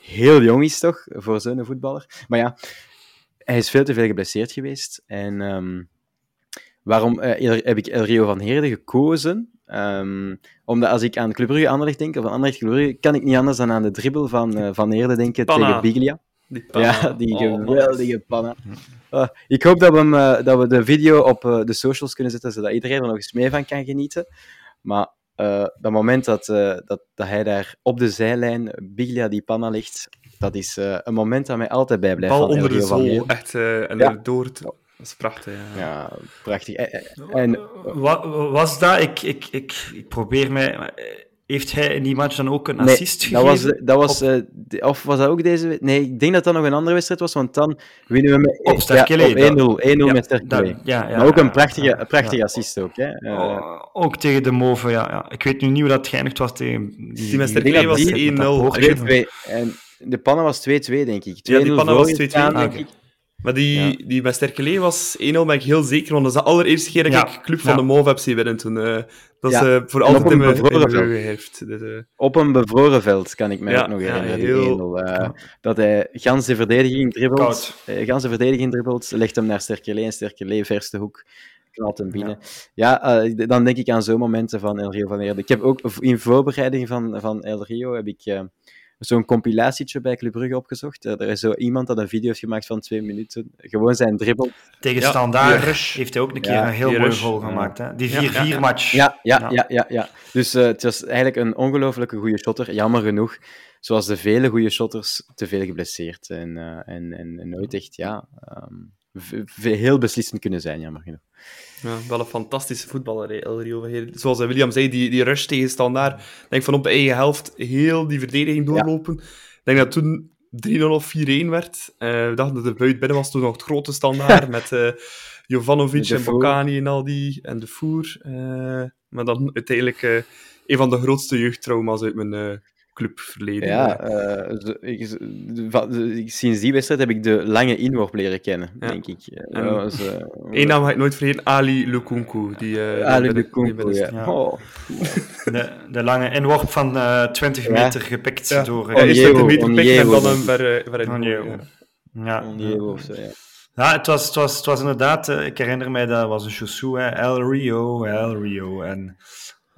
[SPEAKER 2] heel jong is, toch, voor zo'n voetballer. Maar ja, hij is veel te veel geblesseerd geweest. En ehm, waarom eh, heb ik El Rio van Heerde gekozen? Ehm, omdat als ik aan Club Brugge Anderlecht denk, of aan Anderlecht Club Brugge, kan ik niet anders dan aan de dribbel van eh, Van Heerde denken
[SPEAKER 1] Panna.
[SPEAKER 2] tegen Biglia.
[SPEAKER 1] Die.
[SPEAKER 2] Ja, die
[SPEAKER 1] Oh,
[SPEAKER 2] geweldige panna. Ah, ik hoop dat we, hem, eh, dat we de video op eh, de socials kunnen zetten, zodat iedereen er nog eens mee van kan genieten. Maar eh dat moment dat, eh, dat, dat hij daar op de zijlijn Biglia die panna ligt, dat is eh, een moment dat mij altijd bijblijft.
[SPEAKER 1] Bal
[SPEAKER 2] van
[SPEAKER 1] onder de zool, echt, eh, en
[SPEAKER 2] Ja.
[SPEAKER 1] erdoor. het- Dat is prachtig, ja.
[SPEAKER 2] Ja, prachtig. En, en
[SPEAKER 5] Wa- was dat? Ik, ik, ik, ik probeer mij... Heeft hij in die match dan ook een
[SPEAKER 2] Nee,
[SPEAKER 5] assist gegeven?
[SPEAKER 2] dat was, dat was,
[SPEAKER 5] Op-
[SPEAKER 2] eh, de- of was dat ook deze? Nee, ik denk dat dat nog een andere wedstrijd was, want dan winnen we met
[SPEAKER 5] Op Sterkele,
[SPEAKER 2] ja, op 1-0, 1-0
[SPEAKER 5] Ja,
[SPEAKER 2] met Sterkele.
[SPEAKER 5] dat- ja, ja,
[SPEAKER 2] maar ook een prachtige, een prachtige
[SPEAKER 5] ja.
[SPEAKER 2] assist ook. Hè. Eh,
[SPEAKER 5] Oh, ook tegen de Move, ja, ja. Ik weet nu niet hoe dat geëindigd was tegen... Die,
[SPEAKER 1] met Sterkele
[SPEAKER 2] denk dat
[SPEAKER 1] was
[SPEAKER 2] die-
[SPEAKER 1] 1-0.
[SPEAKER 5] dat
[SPEAKER 2] 2-2. En de pannen was 2-2, denk ik. 2-0
[SPEAKER 1] Ja, die pannen was 2-2,
[SPEAKER 2] gestaan,
[SPEAKER 5] denk
[SPEAKER 2] denk
[SPEAKER 5] ik.
[SPEAKER 1] Maar die, die met Sterkele was 1-0, ben ik heel zeker, want dat is de allereerste keer dat
[SPEAKER 5] Ja.
[SPEAKER 1] ik Club van
[SPEAKER 5] Ja.
[SPEAKER 1] de Mauve heb zien winnen toen. eh, dat eh, voor
[SPEAKER 2] En
[SPEAKER 1] altijd in mijn geheugen heeft. Dus, eh,
[SPEAKER 2] Op een bevroren veld, kan ik me
[SPEAKER 1] Ja,
[SPEAKER 2] ook nog herinneren.
[SPEAKER 1] heel-
[SPEAKER 2] die 1-0. eh, Dat hij gans de verdediging dribbelt.
[SPEAKER 5] Koud.
[SPEAKER 2] gans de verdediging dribbelt, legt hem naar Sterkele en Sterkele, verste hoek, knalt hem binnen. Ja, dan denk ik aan zo'n momenten van El Rio van Heerde. Ik heb ook in voorbereiding van, van El Rio heb ik zo'n compilatietje bij Club Brugge opgezocht. Er is zo iemand dat een video heeft gemaakt van twee minuten. Gewoon zijn dribbel.
[SPEAKER 5] Tegen
[SPEAKER 1] Ja,
[SPEAKER 5] Standaard heeft hij ook een keer
[SPEAKER 2] Ja,
[SPEAKER 5] een heel mooi goal gemaakt. Hè? Die
[SPEAKER 1] Ja,
[SPEAKER 5] 4-4
[SPEAKER 1] ja, ja.
[SPEAKER 5] match.
[SPEAKER 2] Ja, ja,
[SPEAKER 5] Ja.
[SPEAKER 2] ja, ja. ja, Dus eh, het was eigenlijk een ongelooflijke goede shotter. Jammer genoeg, zoals de vele goede shotters, te veel geblesseerd. En, eh, en, en, en nooit echt, ja, ehm, heel beslissend kunnen zijn, jammer genoeg.
[SPEAKER 1] ja, wel een fantastische voetballer, El Rio. Zoals William zei, die, die rush tegen Standaard. Ik denk van op de eigen helft heel die verdediging doorlopen. Ik denk dat toen 3-0 of 4-1 werd. Eh, we dachten dat de buit binnen was toen nog het grote Standaard met eh Jovanovic en. Bocani en al die. En de Voer. eh, maar dan uiteindelijk een van de grootste jeugdtrauma's uit mijn clubverleden.
[SPEAKER 2] Ja,
[SPEAKER 1] Eh,
[SPEAKER 2] ik, sinds die wedstrijd heb ik de lange inworp leren kennen,
[SPEAKER 1] Ja.
[SPEAKER 2] denk ik. Was, eh,
[SPEAKER 1] Eén naam ga ik nooit vergeten, Ali Lukunku. Die, eh,
[SPEAKER 2] Ali
[SPEAKER 1] binnen-
[SPEAKER 2] Lukunku,
[SPEAKER 1] binnen-
[SPEAKER 2] ja.
[SPEAKER 5] Ja.
[SPEAKER 2] Oh.
[SPEAKER 5] De, de lange inworp van eh 20
[SPEAKER 2] Ja.
[SPEAKER 5] meter gepikt
[SPEAKER 1] Ja.
[SPEAKER 5] door...
[SPEAKER 1] Ja,
[SPEAKER 5] eh,
[SPEAKER 1] de meter pikken en dan hem ver, eh, ja.
[SPEAKER 5] ja. Het was, het was, het was inderdaad, ik herinner mij, dat was een chaussou, hè, El Rio, El Rio. En,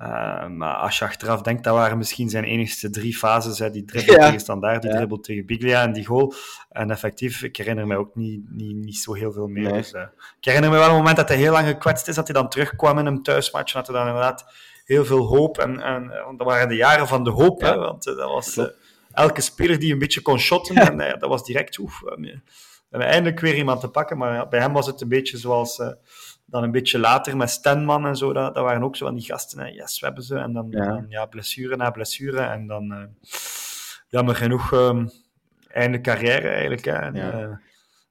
[SPEAKER 5] eh, maar als je achteraf denkt, dat waren misschien zijn enigste drie fases. Hè, die dribbel
[SPEAKER 2] Ja.
[SPEAKER 5] tegen Standaard, die
[SPEAKER 2] Ja.
[SPEAKER 5] dribbel tegen Biglia en die goal. En effectief, ik herinner mij ook niet, niet, niet zo heel veel meer.
[SPEAKER 2] Nee.
[SPEAKER 5] Dus, eh, ik herinner me wel een moment dat hij heel lang gekwetst is, dat hij dan terugkwam in een thuismatch. En dat hij dan inderdaad heel veel hoop. En, en eh, want dat waren de jaren van de hoop,
[SPEAKER 2] Ja.
[SPEAKER 5] hè, want dat was... Elke speler die een beetje kon shotten, en dat was direct... Oef, we hebben eindelijk weer iemand te pakken, maar bij hem was het een beetje zoals dan een beetje later met Stenman en zo. Dat, dat waren ook zo van die gasten. Hè. Yes, we hebben ze. En dan
[SPEAKER 2] Ja.
[SPEAKER 5] ja, dan, ja blessure na blessure. En dan, eh, jammer genoeg, ehm, einde carrière eigenlijk. Hè. En,
[SPEAKER 2] Ja.
[SPEAKER 5] eh,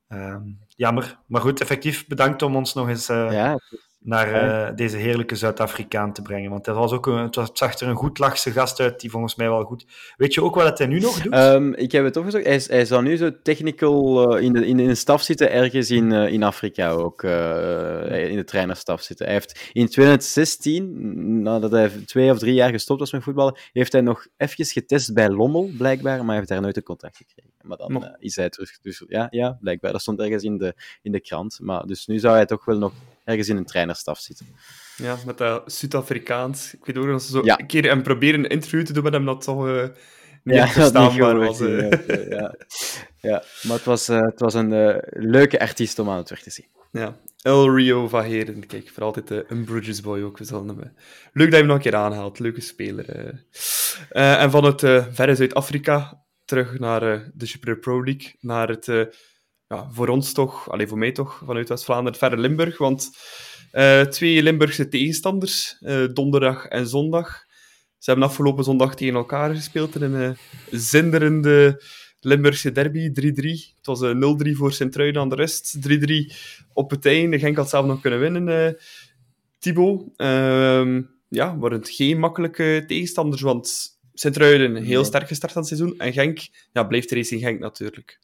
[SPEAKER 5] ehm, jammer. Maar goed, effectief bedankt om ons nog eens eh,
[SPEAKER 2] Ja,
[SPEAKER 5] naar eh, deze heerlijke Zuid-Afrikaan te brengen. Want het, was ook een, het, was, het zag er een goed lachse gast uit, die volgens mij wel goed... Weet je ook wat hij nu nog doet?
[SPEAKER 2] Ehm, ik heb het opgezocht. Hij, hij zou nu zo technical eh, in, de, in de staf zitten, ergens in, eh, in Afrika ook. in de trainerstaf zitten. Hij heeft in 2016, nadat hij twee of drie jaar gestopt was met voetballen, heeft hij nog even getest bij Lommel, blijkbaar, maar hij heeft daar nooit een contract gekregen. Maar dan is hij terug. Dus ja, ja, blijkbaar. Dat stond ergens in de, in de krant. Maar dus nu zou hij toch wel nog ergens in een trainerstaf zitten.
[SPEAKER 1] Ja, met dat Zuid-Afrikaans. Ik weet ook nog dat ze zo
[SPEAKER 2] Ja.
[SPEAKER 1] een keer hem proberen een interview te doen met hem, dat toch eh, niet
[SPEAKER 2] Ja,
[SPEAKER 1] verstaanbaar was.
[SPEAKER 2] inderdaad, ja. ja, maar het was, eh, het was een leuke artiest om aan het werk te zien.
[SPEAKER 1] Ja. El Rio van Heren, kijk, voor altijd een Bridges boy ook. We zullen hem, Leuk dat je hem nog een keer aanhaalt, leuke speler. en van het verre Zuid-Afrika terug naar de Super Pro League, naar het, ja, voor ons toch, alleen voor mij toch, vanuit West-Vlaanderen, verre Limburg. Want eh, twee Limburgse tegenstanders, eh, donderdag en zondag. Ze hebben afgelopen zondag tegen elkaar gespeeld in een eh, zinderende Limburgse derby, 3-3. Het was eh, 0-3 voor Sint-Truiden aan de rust, 3-3 op het einde. Genk had zelf nog kunnen winnen, Thibaut. Ehm, ja, waren het geen makkelijke tegenstanders, want Sint-Truiden heel sterk gestart aan het seizoen. En Genk ja, blijft Racing Genk natuurlijk.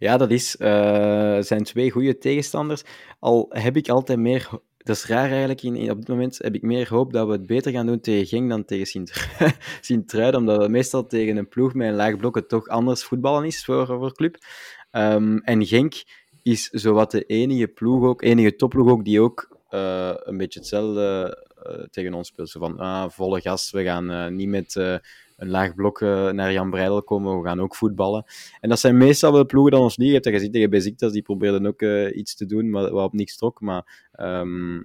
[SPEAKER 2] Ja, dat is, eh, zijn twee goede tegenstanders. Al heb ik altijd meer... Dat is raar eigenlijk, in, op dit moment heb ik meer hoop dat we het beter gaan doen tegen Genk dan tegen Sint- Sint-Truiden, omdat we meestal tegen een ploeg met een laag blok het toch anders voetballen is voor, voor club. Ehm, en Genk is zowat de enige ploeg ook, enige topploeg ook, die ook eh, een beetje hetzelfde eh, tegen ons speelt. Zo van, ah, volle gas, we gaan niet met een laag blok eh, naar Jan Breidel komen, we gaan ook voetballen. En dat zijn meestal wel ploegen dan ons liegen. Je hebt dat gezien tegen Besiktas, die probeerden ook eh, iets te doen, maar wat op niks trok. Maar, ehm,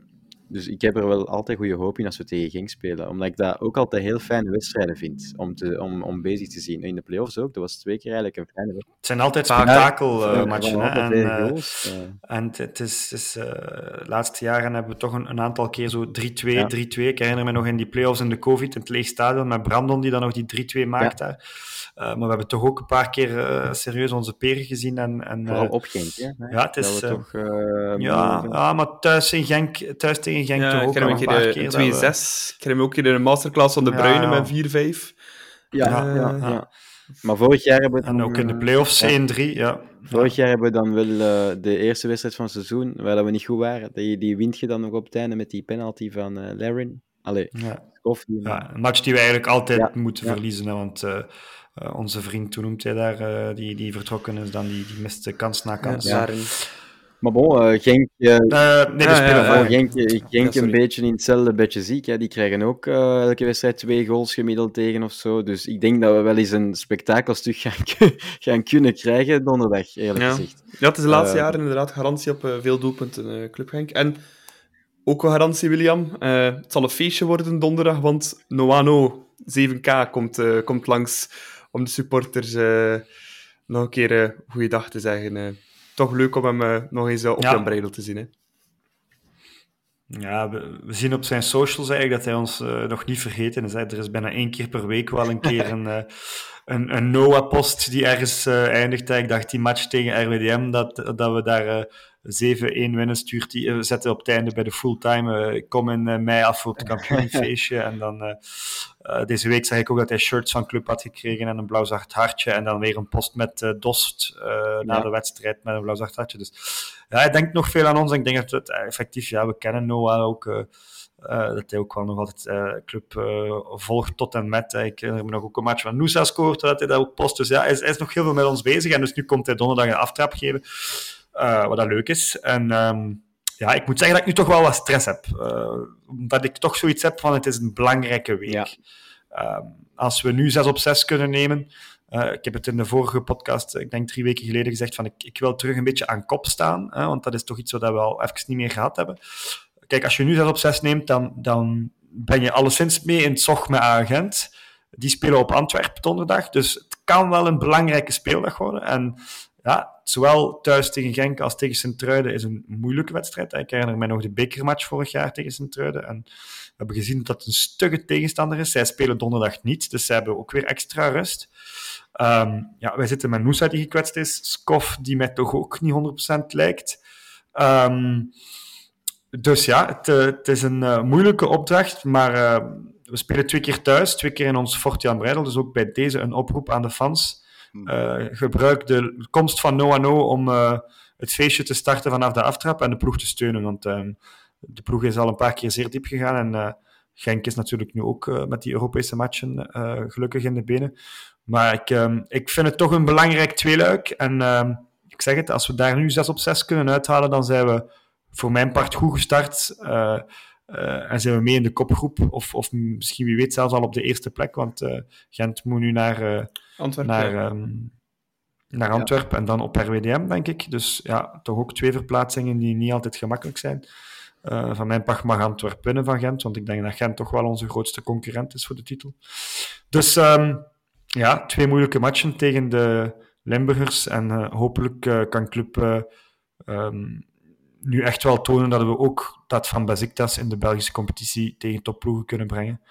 [SPEAKER 2] dus ik heb er wel altijd goede hoop in als we tegen Genk spelen. Omdat ik dat ook altijd heel fijne wedstrijden vind om, te, om, om bezig te zien. In de play-offs ook, dat was twee keer eigenlijk een fijne wedstrijd.
[SPEAKER 5] Het zijn altijd
[SPEAKER 2] Ja,
[SPEAKER 5] spektakelmatchen. hè
[SPEAKER 2] waren
[SPEAKER 5] en, eh,
[SPEAKER 2] goals.
[SPEAKER 5] En het- is, is, eh, de laatste jaren hebben we toch een, een aantal keer zo 3-2,
[SPEAKER 2] Ja.
[SPEAKER 5] 3-2. Ik herinner me nog in die play-offs in de COVID, in het leeg stadion, met Brandon die dan nog die 3-2 maakt daar. Eh, maar we hebben toch ook een paar keer eh, serieus onze peren gezien. En, en,
[SPEAKER 2] Vooral
[SPEAKER 5] eh,
[SPEAKER 2] op Genk, hè.
[SPEAKER 5] ja, het is, eh,
[SPEAKER 2] toch,
[SPEAKER 5] ja, ja, maar thuis, in Genk, thuis tegen Genk
[SPEAKER 1] Ja,
[SPEAKER 5] toch ook al een paar
[SPEAKER 1] keer
[SPEAKER 5] keer.
[SPEAKER 1] in
[SPEAKER 5] dat we-
[SPEAKER 1] 2-6. Ik hem ook in een masterclass van de
[SPEAKER 5] ja.
[SPEAKER 1] met 4-5.
[SPEAKER 2] Ja, ja, ja. Maar vorig jaar hebben we
[SPEAKER 5] En
[SPEAKER 2] dan,
[SPEAKER 5] ook in de
[SPEAKER 2] eh,
[SPEAKER 5] play-offs
[SPEAKER 2] ja.
[SPEAKER 5] 1-3, ja.
[SPEAKER 2] Vorig jaar hebben we dan wel eh, de eerste wedstrijd van het seizoen, waar dat we niet goed waren. Die, die wint je dan nog op het einde met die penalty van eh Larin. Allee,
[SPEAKER 5] Ja.
[SPEAKER 2] Die-
[SPEAKER 5] Ja, een match die we eigenlijk altijd
[SPEAKER 2] Ja,
[SPEAKER 5] moeten
[SPEAKER 2] ja.
[SPEAKER 5] verliezen. Hè, want eh, eh, onze vriend, hoe noemt hij daar, eh, die, die vertrokken is, dan die, die miste kans na kans.
[SPEAKER 2] Ja. Maar bon, eh, Genk,
[SPEAKER 5] nee, de
[SPEAKER 1] Ja,
[SPEAKER 5] speler
[SPEAKER 1] ja,
[SPEAKER 5] voor.
[SPEAKER 2] Genk, Genk
[SPEAKER 1] Ja,
[SPEAKER 2] een beetje in hetzelfde bedje ziek. Hè. Die krijgen ook eh, elke wedstrijd twee goals gemiddeld tegen of zo. Dus ik denk dat we wel eens een spektakelstuk gaan, gaan kunnen krijgen donderdag, eerlijk
[SPEAKER 1] Ja.
[SPEAKER 2] gezegd.
[SPEAKER 1] Ja, het is de laatste jaren inderdaad garantie op veel doelpunten, Club Genk. En ook een garantie, William. Eh, het zal een feestje worden donderdag, want Noano 7K komt, eh, komt langs om de supporters eh, nog een keer eh goeiedag te zeggen. eh. toch leuk om hem nog eens op
[SPEAKER 5] Ja.
[SPEAKER 1] Jan Breidel te zien. Hè.
[SPEAKER 5] Ja, we, we zien op zijn socials eigenlijk dat hij ons eh, nog niet vergeten is. Hè. Er is bijna één keer per week wel een keer een, eh, een, een Noah-post die ergens eh, eindigt. hè. Ik dacht die match tegen RWDM, dat, dat we daar eh 7-1 winnen, stuurt die, zetten op het einde bij de fulltime. Ik kom in mei af voor het kampioenfeestje. en dan deze week zag ik ook dat hij shirts van club had gekregen en een blauw-zwart hartje. En dan weer een post met Dost eh, na
[SPEAKER 2] Ja.
[SPEAKER 5] de wedstrijd met een blauw-zwart hartje. Dus ja, hij denkt nog veel aan ons. En ik denk dat het eh, effectief, ja, we kennen Noah ook. eh, eh, dat hij ook wel nog altijd eh club volgt tot en met. Ik herinner me nog ook een match van Noosa scoort, dat hij dat ook post. Dus ja, hij is, hij is nog heel veel met ons bezig. En dus nu komt hij donderdag een aftrap geven, wat dat leuk is. En ehm, ja, ik moet zeggen dat ik nu toch wel wat stress heb. Omdat ik toch zoiets heb van, het is een belangrijke week.
[SPEAKER 2] Ja.
[SPEAKER 5] Ehm, als we nu 6 op 6 kunnen nemen, eh, ik heb het in de vorige podcast, ik denk drie weken geleden, gezegd van ik, ik wil terug een beetje aan kop staan, hè, want dat is toch iets wat we al even niet meer gehad hebben. Kijk, als je nu 6 op 6 neemt, dan, dan ben je alleszins mee in het zog met Agent. Die spelen op Antwerpen donderdag, dus het kan wel een belangrijke speeldag worden. En ja, zowel thuis tegen Genk als tegen Sint-Truiden is een moeilijke wedstrijd. Ik herinner mij nog de bekermatch vorig jaar tegen Sint-Truiden. En we hebben gezien dat het een stugge tegenstander is. Zij spelen donderdag niet, dus zij hebben ook weer extra rust. Ehm, ja, wij zitten met Noosa die gekwetst is. Skof die mij toch ook niet 100% lijkt. Ehm, dus ja, het, eh, het is een eh, moeilijke opdracht, maar eh, we spelen twee keer thuis, twee keer in ons Fort Jan Breidel. Dus ook bij deze een oproep aan de fans. Eh, gebruik de komst van No No om eh, het feestje te starten vanaf de aftrap en de ploeg te steunen. Want ehm, de ploeg is al een paar keer zeer diep gegaan en eh, Genk is natuurlijk nu ook met die Europese matchen gelukkig in de benen. Maar ik, ehm, ik vind het toch een belangrijk tweeluik. En ehm, ik zeg het, als we daar nu 6 op 6 kunnen uithalen, dan zijn we voor mijn part goed gestart. Eh, en zijn we mee in de kopgroep. Of, of misschien, wie weet, zelfs al op de eerste plek. Want eh, Gent moet nu naar, eh,
[SPEAKER 1] Antwerpen.
[SPEAKER 5] naar, ehm, naar Antwerpen en dan op RWDM, denk ik. Dus ja, toch ook twee verplaatsingen die niet altijd gemakkelijk zijn. Van mijn part mag Antwerpen winnen van Gent, want ik denk dat Gent toch wel onze grootste concurrent is voor de titel. Dus ehm, ja, twee moeilijke matchen tegen de Limburgers. En hopelijk kan Club eh, ehm, nu echt wel tonen dat we ook dat van Besiktas in de Belgische competitie tegen topploegen kunnen brengen.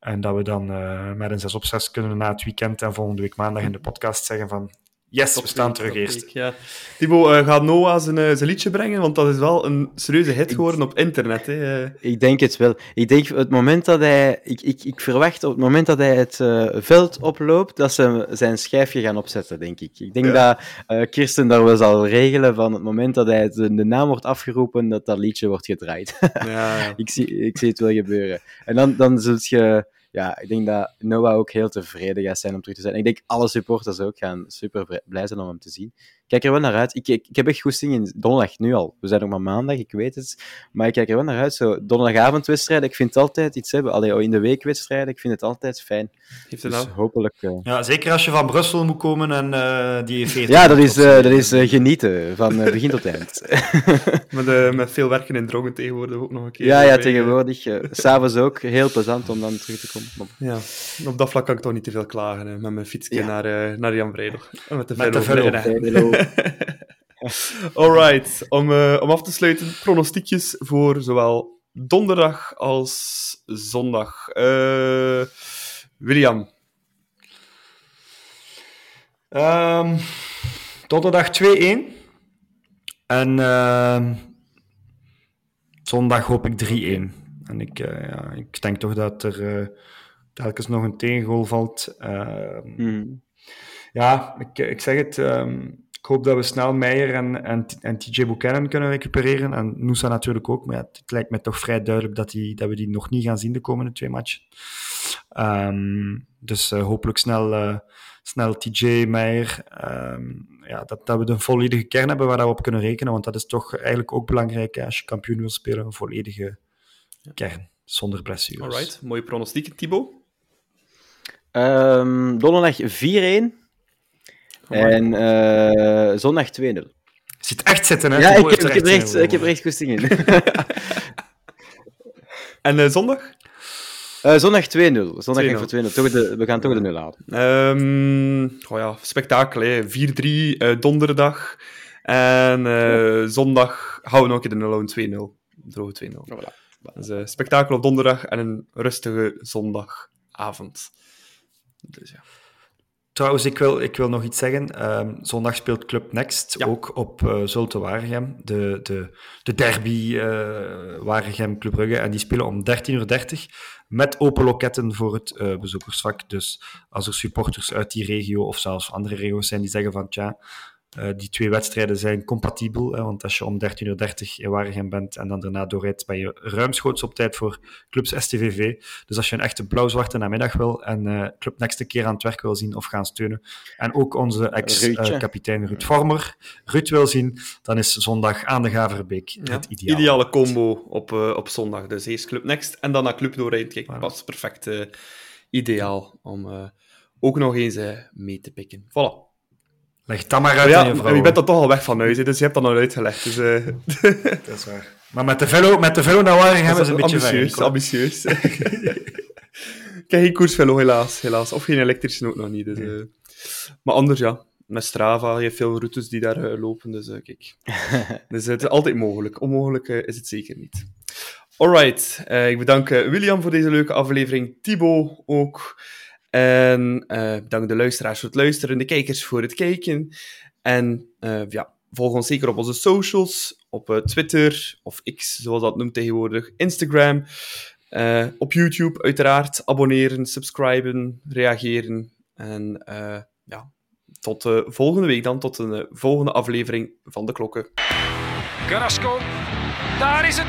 [SPEAKER 5] En dat we dan eh, met een 6 op 6 kunnen na het weekend en volgende week maandag in de podcast zeggen van yes, we staan terug eerst.
[SPEAKER 1] Ja. Thibaut, eh, gaat Noah zijn, eh, zijn liedje brengen? Want dat is wel een serieuze hit geworden op internet. Hè. Eh,
[SPEAKER 2] Ik denk het wel. Ik denk het moment dat hij. Ik, ik, ik verwacht op het moment dat hij het eh, veld oploopt, dat ze zijn schijfje gaan opzetten, denk ik. Ik denk dat eh, Kirsten daar wel zal regelen van het moment dat hij het, de naam wordt afgeroepen, dat dat liedje wordt gedraaid.
[SPEAKER 1] ja,
[SPEAKER 2] ik, zie, ik zie het wel gebeuren. En dan, dan zult je. Ja, ik denk dat Noah ook heel tevreden gaat zijn om terug te zijn. Ik denk alle supporters ook gaan super blij zijn om hem te zien. Ik kijk er wel naar uit. Ik, ik, ik heb echt goesting in donderdag nu al. We zijn nog maar maandag, ik weet het. Maar ik kijk er wel naar uit. Zo, donderdagavondwedstrijden, ik vind het altijd iets hebben. Allee, oh, in de weekwedstrijden, ik vind het altijd fijn.
[SPEAKER 1] Heeft het
[SPEAKER 2] Dus hopelijk... eh,
[SPEAKER 5] Ja, zeker als je van Brussel moet komen en eh, die 40
[SPEAKER 2] Ja, dat is, eh, dat is genieten, van begin tot eind.
[SPEAKER 1] Met, met veel werken in drongen tegenwoordig ook nog een keer.
[SPEAKER 2] ja, ja, tegenwoordig. eh, S S'avonds ook, heel plezant om dan terug te komen. Maar-
[SPEAKER 1] Ja, op dat vlak kan ik toch niet te veel klagen. hè, met mijn fietsje
[SPEAKER 2] Ja.
[SPEAKER 1] naar, eh, naar Jan Breidel. De
[SPEAKER 5] Met de
[SPEAKER 1] velo. Alright, om, eh, om af te sluiten, pronostiekjes voor zowel donderdag als zondag. Eh, William,
[SPEAKER 5] Ehm, donderdag 2-1. En ehm, zondag hoop ik 3-1. En ik, eh, ja, ik denk toch dat er eh, telkens nog een tegengoal valt. Ehm,
[SPEAKER 2] Mhm.
[SPEAKER 5] Ja, ik, ik zeg het. ehm, ik hoop dat we snel Meijer en, en, en TJ Buchanan kunnen recupereren. En Noosa natuurlijk ook. Maar ja, het, lijkt me toch vrij duidelijk dat, die, dat we die nog niet gaan zien de komende twee matchen. Ehm, dus eh, hopelijk snel, eh, snel TJ, Meijer. Ehm, ja, dat, dat we een volledige kern hebben waar we op kunnen rekenen. Want dat is toch eigenlijk ook belangrijk hè, als je kampioen wil spelen. Een volledige kern, zonder blessures.
[SPEAKER 1] alright, mooie pronostieken, Thibaut.
[SPEAKER 2] Ehm, donderdag 4-1 en eh, zondag 2-0.
[SPEAKER 5] Zit echt zitten, hè?
[SPEAKER 2] Ja, ik heb, ik, heb er
[SPEAKER 5] echt
[SPEAKER 2] ik heb er echt goesting in.
[SPEAKER 1] En eh, zondag?
[SPEAKER 2] Eh, zondag 2-0. Zondag ga ik
[SPEAKER 1] 2-0.
[SPEAKER 2] voor 2-0. Toch de, we gaan toch de 0 halen.
[SPEAKER 1] Ehm oh ja, spektakel, hè. 4-3 eh, donderdag. En eh, zondag houden we nog een keer de 0 en 2-0. Droge 2-0. Dus, eh, spektakel op donderdag en een rustige zondagavond. Dus ja.
[SPEAKER 5] Trouwens, ik wil, ik wil nog iets zeggen. Ehm, zondag speelt Club Next
[SPEAKER 1] Ja.
[SPEAKER 5] ook op eh Zulte Waregem. De, de, de derby eh Waregem Club Brugge. En die spelen om 13.30 uur met open loketten voor het eh, bezoekersvak. Dus als er supporters uit die regio of zelfs andere regio's zijn die zeggen van tja, eh, die twee wedstrijden zijn compatibel. Hè, want als je om 13.30 uur in Waregem bent en dan daarna doorrijdt, ben je ruimschoots op tijd voor clubs STVV. Dus als je een echte blauw-zwarte namiddag wil en eh, Club Next een keer aan het werk wil zien of gaan steunen, en ook onze ex-kapitein Ruud Vormer, Ruud wil zien, dan is zondag aan de Gaverbeek
[SPEAKER 1] Ja,
[SPEAKER 5] het ideaal.
[SPEAKER 1] Ideale combo op, eh, op zondag. Dus eerst Club Next en dan naar Club doorrijden. Kijk, dat is perfect eh, ideaal om eh, ook nog eens eh, mee te pikken. Voilà.
[SPEAKER 5] Leg dat maar uit
[SPEAKER 1] ja,
[SPEAKER 5] aan je vrouw.
[SPEAKER 1] je bent dan toch al weg van huis, hè, dus je hebt dat al uitgelegd. Dus, eh,
[SPEAKER 5] Dat is waar. Maar met de velo, met de velo naar Waregem is een beetje
[SPEAKER 1] ambitieus. Ambitieus. ik heb geen koersvelo, helaas, helaas. Of geen elektrische ook nog niet. Dus, eh. Maar anders, ja. Met Strava, je hebt veel routes die daar eh, lopen, dus kijk. dus het is altijd mogelijk. Onmogelijk is het zeker niet. Alright, eh, ik bedank William voor deze leuke aflevering, Thibaut ook. En eh bedank de luisteraars voor het luisteren, de kijkers voor het kijken. En eh, ja, volg ons zeker op onze socials, op eh, Twitter of X, zoals dat noemt tegenwoordig, Instagram, eh, op YouTube uiteraard. Abonneren, subscriben, reageren. En eh, ja, tot volgende week dan, tot een volgende aflevering van De Klokken.
[SPEAKER 4] Carrasco. Daar is het.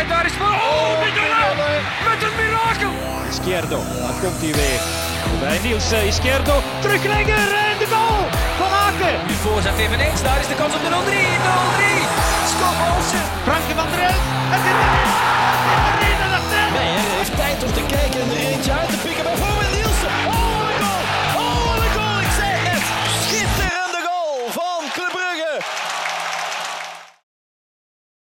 [SPEAKER 4] En daar is voor. Oh, Mignolet. Met een mirakel. Izquierdo. Dan komt hij weer. Bij Niels eh, Izquierdo. Teruglegger en de goal van Aken.
[SPEAKER 3] Nu voorzet eveneens, daar is de kans op de 0-3. 0-3. Scott Olsen.
[SPEAKER 4] Frankie van der Elf. Het is erin. Het is erin en dat is
[SPEAKER 3] Meijer heeft tijd om te kijken.